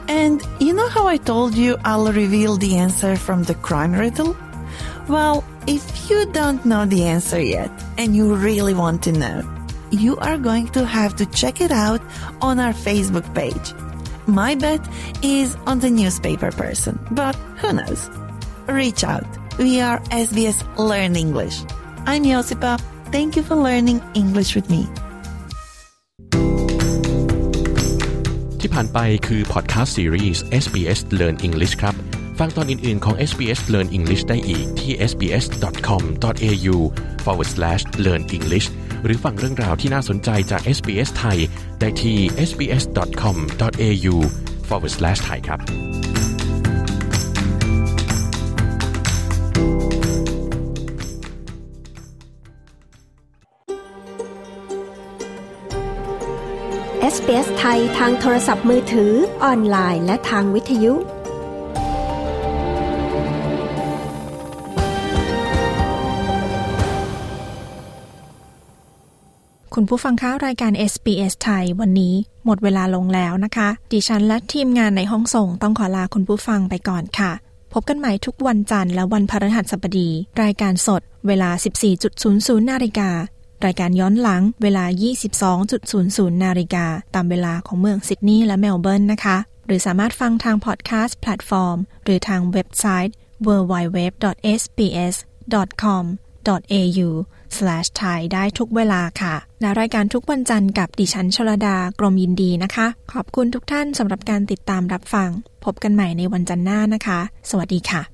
And you know how I told you I'll reveal the answer from the crime riddle? Well, if you don't know the answer yet and you really want to know, you are going to have to check it out on our Facebook page. My bet is on the newspaper person, but who knows? Reach out. We are SBS Learn English. I'm Josipa. Thank you for learning English with me. ที่ผ่านไปคือพอดแคสต์ซีรีส์ SBS Learn English ครับ ฟังตอนอื่น ๆ ของ SBS Learn English ได้อีกที่ sbs.com.au forward slash learn english หรือฟังเรื่องราวที่น่าสนใจจาก SBS ไทย ได้ที่ sbs.com.au forward slash ไทยครับ SBS ไทยทางโทรศัพท์มือถือ ออนไลน์ และทางวิทยุ คุณผู้ฟังคะรายการ SBS ไทยวันนี้หมดเวลาลงแล้วนะคะ ดิฉันและทีมงานในห้องส่งต้องขอลาคุณผู้ฟังไปก่อนค่ะ พบกันใหม่ทุกวันจันทร์และวันพฤหัสบดี รายการสด เวลา 14.00นาฬิกา รายการย้อนหลังเวลา 22.00 นาฬิกาตามเวลาของเมืองซิดนีย์และเมลเบิร์นนะคะ หรือสามารถฟังทางพอดแคสต์แพลตฟอร์ม หรือทางเว็บไซต์ www.sbs.com au thai ได้ทุกเวลาค่ะ และรายการทุกวันจันทร์กับดิฉันชลดากรมยินดีนะคะ ขอบคุณทุกท่านสำหรับการติดตามรับฟัง พบกันใหม่ในวันจันทร์หน้านะคะ สวัสดีค่ะ